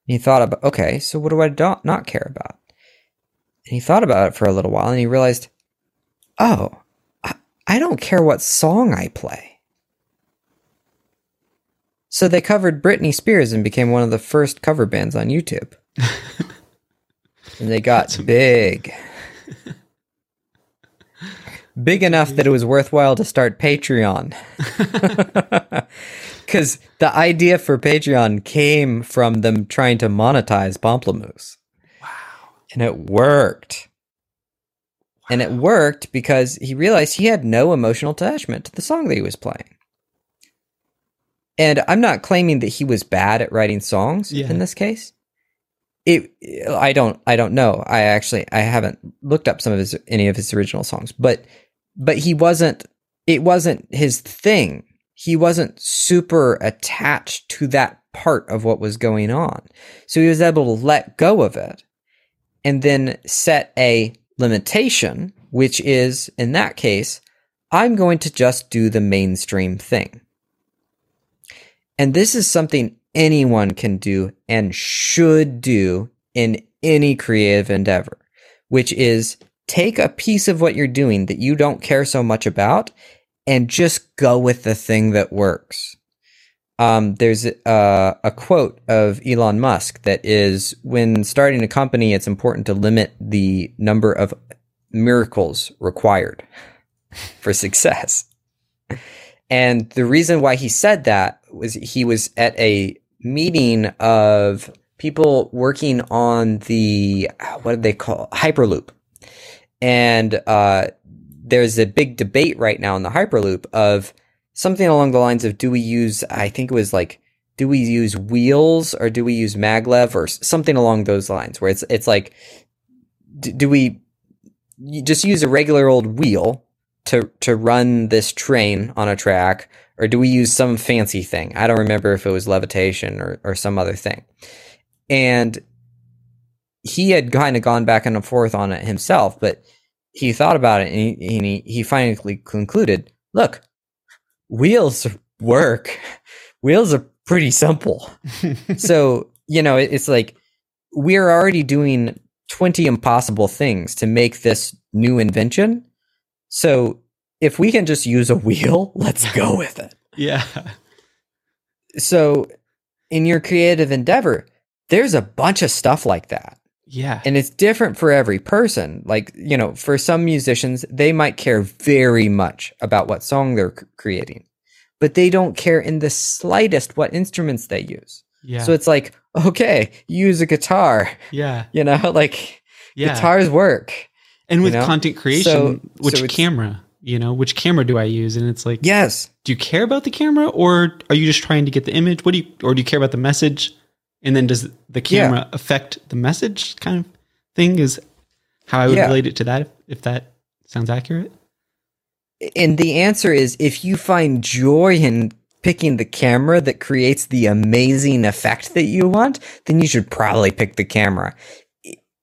he thought about, okay, so what do I not, not care about? And he thought about it for a little while, and he realized, oh, I, I don't care what song I play. So they covered Britney Spears and became one of the first cover bands on YouTube. and they got big big enough that it was worthwhile to start Patreon. Because the idea for Patreon came from them trying to monetize Pomplamoose. Wow. And it worked. Wow. And it worked because he realized he had no emotional attachment to the song that he was playing. And I'm not claiming that he was bad at writing songs yeah. in this case. It, I don't, I don't know. I actually, I haven't looked up some of his, any of his original songs, but but he wasn't it wasn't his thing. He wasn't super attached to that part of what was going on. So he was able to let go of it and then set a limitation, which is in that case, I'm going to just do the mainstream thing. And this is something anyone can do and should do in any creative endeavor, which is take a piece of what you're doing that you don't care so much about and just go with the thing that works. Um, there's a, a quote of Elon Musk that is when starting a company, it's important to limit the number of miracles required for success. And the reason why he said that was he was at a meeting of people working on the, what do they call Hyperloop. And uh, there's a big debate right now in the Hyperloop of something along the lines of do we use, I think it was like, do we use wheels or do we use maglev or something along those lines where it's, it's like, do, do we just use a regular old wheel to, to run this train on a track or do we use some fancy thing? I don't remember if it was levitation or, or some other thing. And he had kind of gone back and forth on it himself, but he thought about it and he, and he, he finally concluded, look, wheels work. Wheels are pretty simple. so, you know, it, it's like we're already doing 20 impossible things to make this new invention. So if we can just use a wheel, let's go with it. yeah. So in your creative endeavor, there's a bunch of stuff like that. Yeah. And it's different for every person. Like, you know, for some musicians, they might care very much about what song they're creating, but they don't care in the slightest what instruments they use. Yeah. So it's like, okay, use a guitar. Yeah. You know, like yeah. guitars work. And with you know? content creation, so, which so camera? You know, which camera do I use? And it's like, yes. Do you care about the camera or are you just trying to get the image? What do you, or do you care about the message? And then does the camera yeah. affect the message kind of thing? Is how I would yeah. relate it to that, if that sounds accurate. And the answer is if you find joy in picking the camera that creates the amazing effect that you want, then you should probably pick the camera.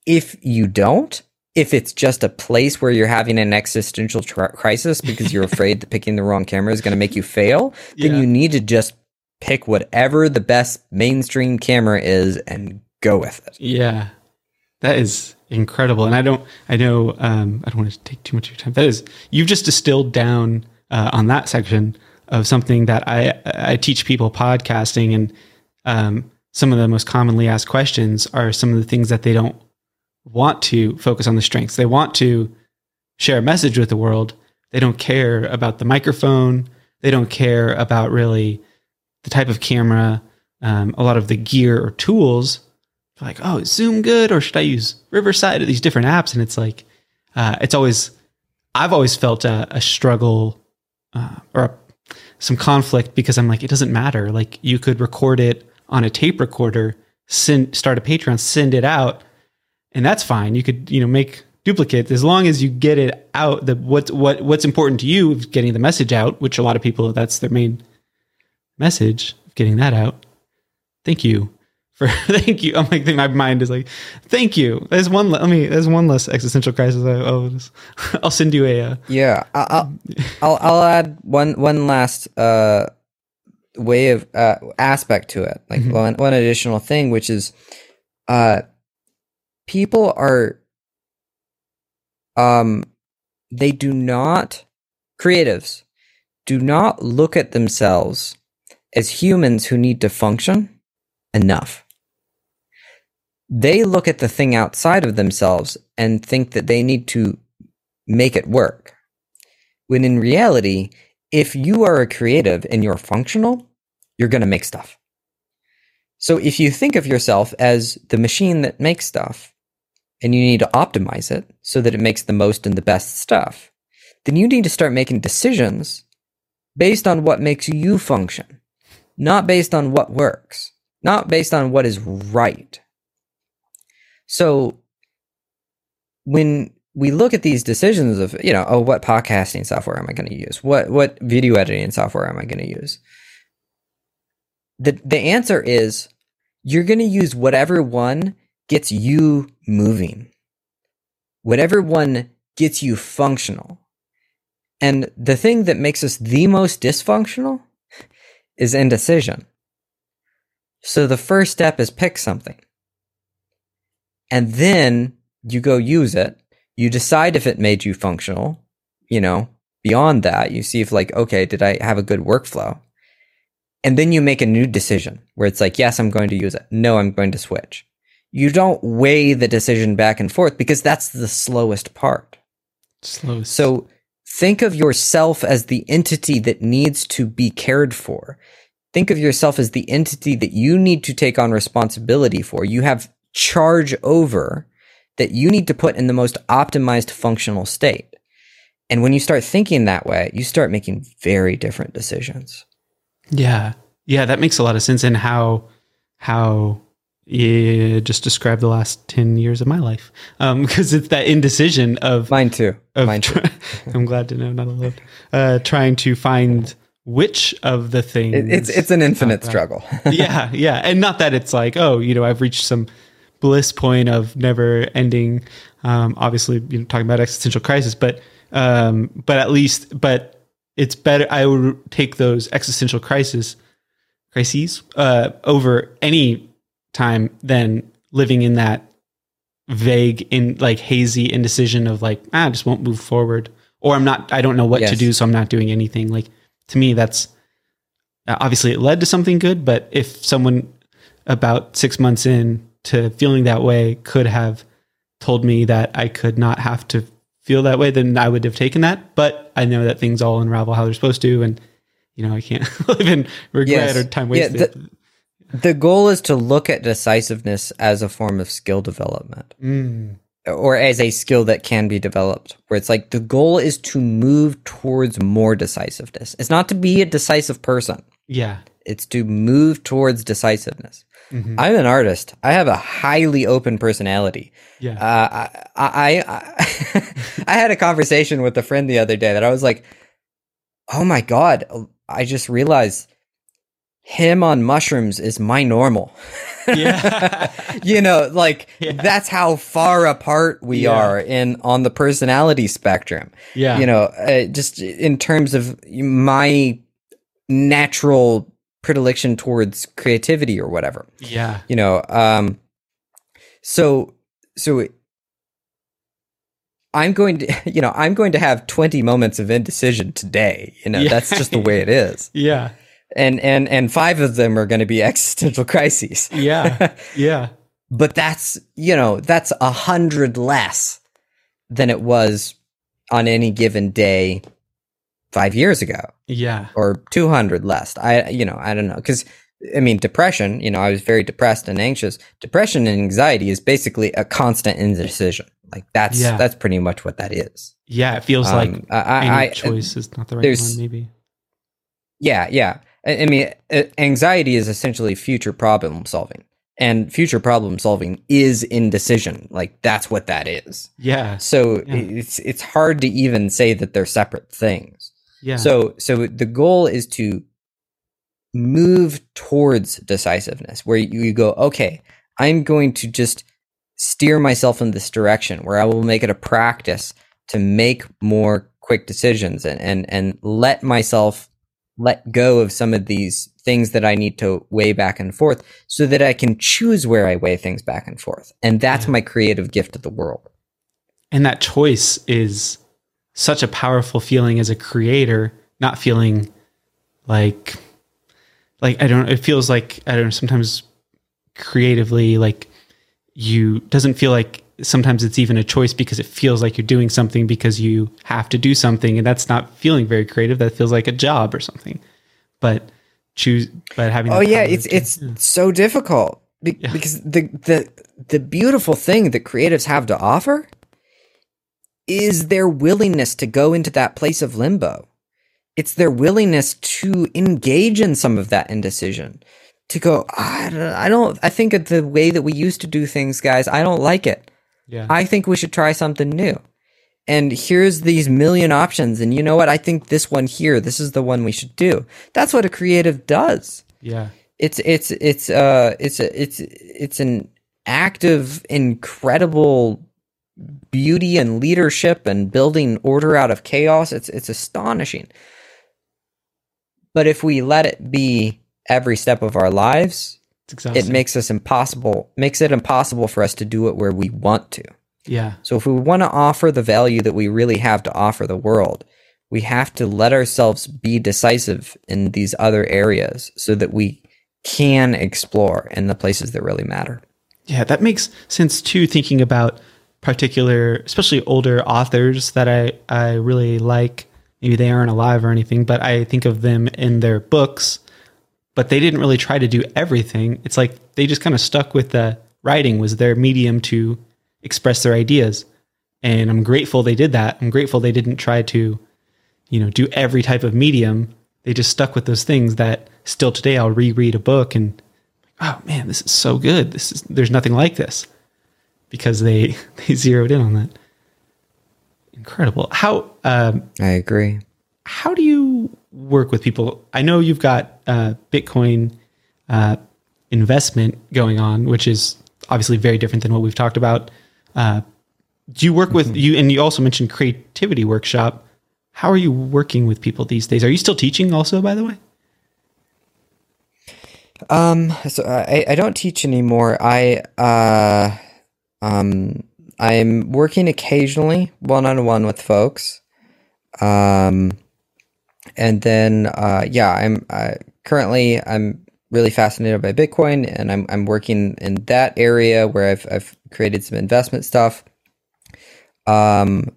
If you don't, if it's just a place where you're having an existential crisis because you're afraid that picking the wrong camera is going to make you fail, then yeah. you need to just pick whatever the best mainstream camera is and go with it. Yeah. That is incredible. And I don't, I know, um, I don't want to take too much of your time. That is, you've just distilled down uh, on that section of something that I, I teach people podcasting. And um, some of the most commonly asked questions are some of the things that they don't want to focus on the strengths. They want to share a message with the world. They don't care about the microphone. They don't care about really the type of camera, um, a lot of the gear or tools. Like, oh, Zoom good, or should I use Riverside or these different apps? And it's like, uh, it's always, I've always felt a, a struggle uh, or a, some conflict because I'm like, it doesn't matter. Like you could record it on a tape recorder, send start a Patreon, send it out, and that's fine. You could, you know, make duplicate as long as you get it out the what what what's important to you of getting the message out, which a lot of people that's their main message, getting that out. Thank you for thank you. I'm like my mind is like thank you. There's one let me there's one less existential crisis. I, will just, I'll send you a uh, yeah. I'll, I'll I'll add one one last uh way of uh aspect to it like mm-hmm. one one additional thing which is uh people are um they do not creatives do not look at themselves as humans who need to function enough. They look at the thing outside of themselves and think that they need to make it work. When in reality, if you are a creative and you're functional, you're going to make stuff. So if you think of yourself as the machine that makes stuff and you need to optimize it so that it makes the most and the best stuff, then you need to start making decisions based on what makes you function, not based on what works, not based on what is right. So when we look at these decisions of, you know, oh, what podcasting software am I going to use? What what video editing software am I going to use? The the answer is you're going to use whatever one gets you moving. Whatever one gets you functional. And the thing that makes us the most dysfunctional is indecision. So the first step is pick something. And then you go use it. You decide if it made you functional. You know, beyond that, you see if, like, okay, did I have a good workflow? And then you make a new decision where it's like, yes, I'm going to use it. No, I'm going to switch. You don't weigh the decision back and forth because that's the slowest part. Slowest. So Think of yourself as the entity that needs to be cared for. Think of yourself as the entity that you need to take on responsibility for. You have charge over that you need to put in the most optimized functional state. And when you start thinking that way, you start making very different decisions. Yeah. Yeah, that makes a lot of sense in how how yeah, just describe the last 10 years of my life. Um, because it's that indecision of mine too. Of mine too. I'm glad to know, not alone. Uh, trying to find which of the things it, it's, it's an infinite struggle. yeah. Yeah. And not that it's like, oh, you know, I've reached some bliss point of never ending. Um, obviously, you know, talking about existential crisis, but, um, but at least, but it's better. I would take those existential crisis crises, uh, over any time than living in that vague in like hazy indecision of like ah, I just won't move forward or I'm not I don't know what yes. to do so I'm not doing anything like to me that's uh, obviously it led to something good but if someone about 6 months in to feeling that way could have told me that I could not have to feel that way then I would have taken that but I know that things all unravel how they're supposed to and you know I can't live in regret yes. or time wasted yeah, the- the goal is to look at decisiveness as a form of skill development. Mm. Or as a skill that can be developed, where it's like the goal is to move towards more decisiveness. It's not to be a decisive person. Yeah. It's to move towards decisiveness. Mm-hmm. I'm an artist. I have a highly open personality. Yeah. Uh, I, I, I, I had a conversation with a friend the other day that I was like, oh my God, I just realized him on mushrooms is my normal. Yeah. you know, like yeah. that's how far apart we yeah. are in on the personality spectrum. Yeah. You know, uh, just in terms of my natural predilection towards creativity or whatever. Yeah. You know, um so so I'm going to, you know, I'm going to have 20 moments of indecision today. You know, yeah. that's just the way it is. yeah and and and five of them are going to be existential crises. Yeah, yeah. but that's you know that's a hundred less than it was on any given day five years ago. Yeah, or two hundred less. I you know I don't know because I mean depression. You know I was very depressed and anxious. Depression and anxiety is basically a constant indecision. Like that's yeah. that's pretty much what that is. Yeah, it feels um, like I, any I, choice is not the right one. Maybe Yeah, yeah. I, I mean, uh, anxiety is essentially future problem solving, and future problem solving is indecision. Like that's what that is. Yeah. So Yeah. it's it's hard to even say that they're separate things. Yeah. So so the goal is to move towards decisiveness where you, you go, okay, I'm going to just steer myself in this direction where I will make it a practice to make more quick decisions and and, and let myself let go of some of these things that I need to weigh back and forth so that I can choose where I weigh things back and forth. And that's Yeah. my creative gift to the world. and that choice is such a powerful feeling as a creator not feeling like like i don't it feels like i don't know sometimes creatively like you doesn't feel like sometimes it's even a choice because it feels like you're doing something because you have to do something and that's not feeling very creative that feels like a job or something but choose but having Oh yeah, it's it's yeah. so difficult be- Yeah. because the the the beautiful thing that creatives have to offer is their willingness to go into that place of limbo. It's their willingness to engage in some of that indecision. To go, I don't, I don't, I think of the way that we used to do things, guys. I don't like it. Yeah I think we should try something new. And here's these million options. And you know what? I think this one here, this is the one we should do. That's what a creative does yeah it's it's it's uh it's a, it's it's an act of incredible beauty and leadership and building order out of chaos it's it's astonishing but if we let it be every step of our lives it makes us impossible makes it impossible for us to do it where we want to yeah so if we want to offer the value that we really have to offer the world, we have to let ourselves be decisive in these other areas so that we can explore in the places that really matter. Yeah, that makes sense too. Thinking about particular, especially older authors that I I really like. Maybe they aren't alive or anything, but I think of them in their books. But they didn't really try to do everything. It's like they just kind of stuck with the writing was their medium to express their ideas, and I'm grateful they did that. I'm grateful they didn't try to, you know, do every type of medium. They just stuck with those things that still today I'll reread a book and oh man, this is so good. This is there's nothing like this because they they zeroed in on that. Incredible. How um, I agree. how do you work with people? I know you've got uh, Bitcoin uh, investment going on, which is obviously very different than what we've talked about. Uh, do you work with you? And you also mentioned creativity workshop. How are you working with people these days? Are you still teaching also, by the way? Um, so I, I don't teach anymore. I, uh, um, I'm working occasionally one on one with folks. Um, and then, uh, yeah, I'm, uh, currently I'm really fascinated by Bitcoin and I'm, I'm working in that area where I've, I've created some investment stuff. Um,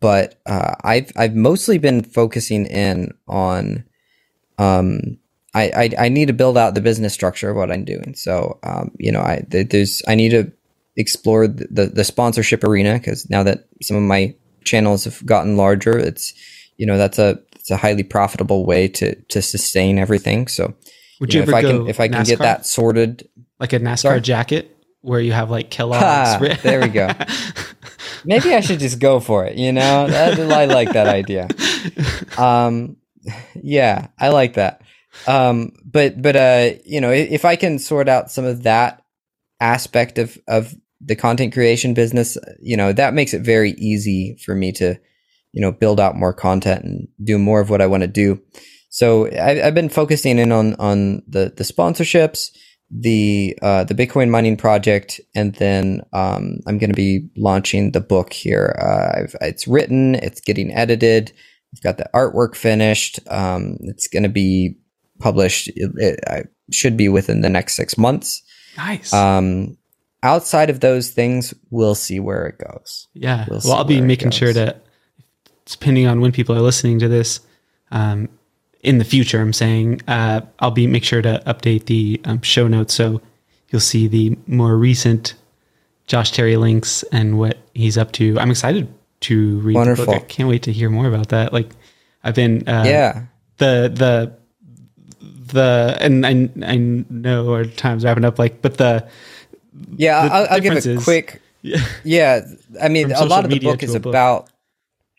but, uh, I've, I've mostly been focusing in on, um, I, I, I need to build out the business structure of what I'm doing. So, um, you know, I there's I need to explore the the, the sponsorship arena because now that some of my channels have gotten larger, it's you know that's a it's a highly profitable way to to sustain everything. So, Would you you, know, if ever I can if I can get that sorted, like a NASCAR Sorry? jacket where you have like Kellogg's. There we go. maybe I should just go for it. You know, I like that idea. Um, yeah, I like that. Um, but but uh, you know, if I can sort out some of that aspect of of the content creation business, you know, that makes it very easy for me to, you know, build out more content and do more of what I want to do. So I, I've been focusing in on on the the sponsorships, the uh, the Bitcoin mining project, and then um, I'm going to be launching the book here. Uh, I've, it's written, it's getting edited. I've got the artwork finished. Um, it's going to be published. It, it, I should be within the next six months. nice. Um, outside of those things, we'll see where it goes. yeah. we'll Well, I'll be making sure to, depending on when people are listening to this, um, in the future, I'm saying uh, I'll be make sure to update the um, show notes so you'll see the more recent Josh Terry links and what he's up to. I'm excited to read the Wonderful. book. I can't wait to hear more about that. Like I've been uh, yeah, the the the and I I know our time's wrapping up. Like, but the Yeah, The I'll, I'll give a quick. yeah, Yeah, I mean, a lot of the book is book. about.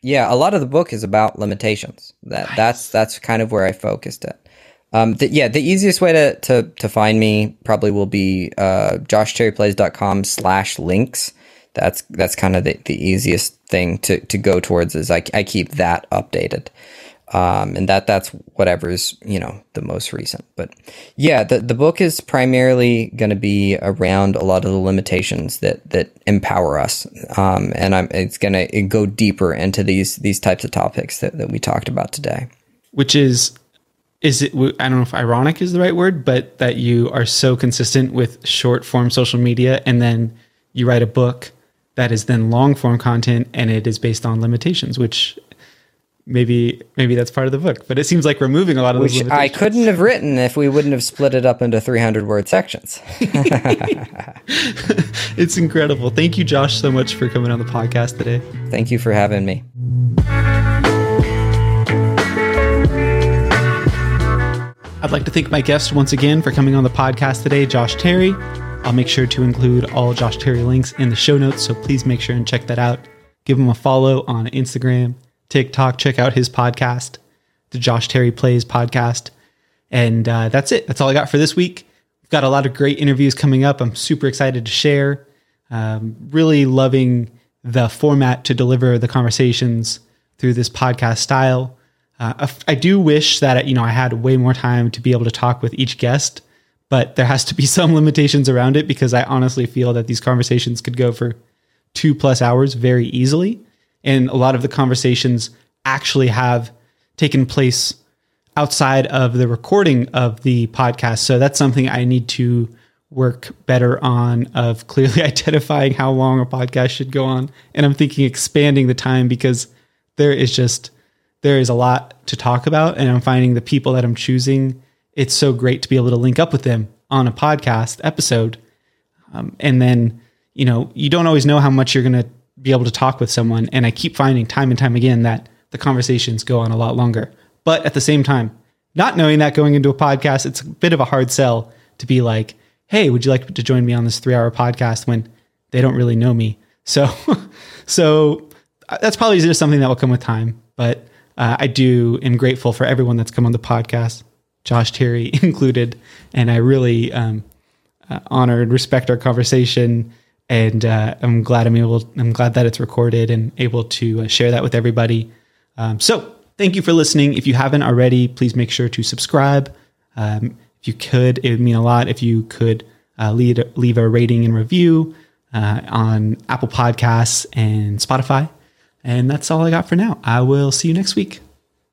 Yeah, a lot of the book is about limitations. That that's that's kind of where I focused it. Um, the, yeah, the easiest way to, to, to find me probably will be uh, joshterryplays.com slash links. That's that's kind of the, the easiest thing to, to go towards is I, I keep that updated. Um, and that that's whatever's you know the most recent. But yeah, the the book is primarily going to be around a lot of the limitations that that empower us, um, and I'm it's going to go deeper into these these types of topics that, that we talked about today. which is is it I don't know if ironic is the right word, but that you are so consistent with short form social media, and then you write a book that is then long form content, and it is based on limitations, which maybe maybe that's part of the book. But it seems like removing a lot of Which. I couldn't have written if we wouldn't have split it up into 300 word sections. It's incredible. Thank you, Josh, so much for coming on the podcast today. Thank you for having me. I'd like to thank my guest once again for coming on the podcast today, Josh Terry. I'll make sure to include all Josh Terry links in the show notes, so please make sure and check that out. Give him a follow on Instagram, TikTok. Check out his podcast, the Josh Terry Plays podcast. And uh, that's it. That's all I got for this week. We've got a lot of great interviews coming up. I'm super excited to share. Um, really loving the format to deliver the conversations through this podcast style. Uh, I do wish that you know I had way more time to be able to talk with each guest, but there has to be some limitations around it because I honestly feel that these conversations could go for two plus hours very easily, and a lot of the conversations actually have taken place outside of the recording of the podcast. So that's something I need to work better on of clearly identifying how long a podcast should go on. And I'm thinking expanding the time because there is just there is a lot to talk about and I'm finding the people that I'm choosing it's so great to be able to link up with them on a podcast episode. Um, and then, you know, you don't always know how much you're going to be able to talk with someone. And I keep finding time and time again that the conversations go on a lot longer. But at the same time, not knowing that going into a podcast, it's a bit of a hard sell to be like, hey, would you like to join me on this three hour podcast when they don't really know me? So, so uh, that's probably just something that will come with time. But uh, I do am grateful for everyone that's come on the podcast, Josh Terry included, and I really um, uh, honor and respect our conversation. And uh, I'm glad I'm able. I'm glad that it's recorded and able to uh, share that with everybody. Um, so thank you for listening. If you haven't already, please make sure to subscribe. Um, if you could, it would mean a lot if you could uh, lead, leave a rating and review uh, on Apple Podcasts and Spotify. And that's all I got for now. I will see you next week.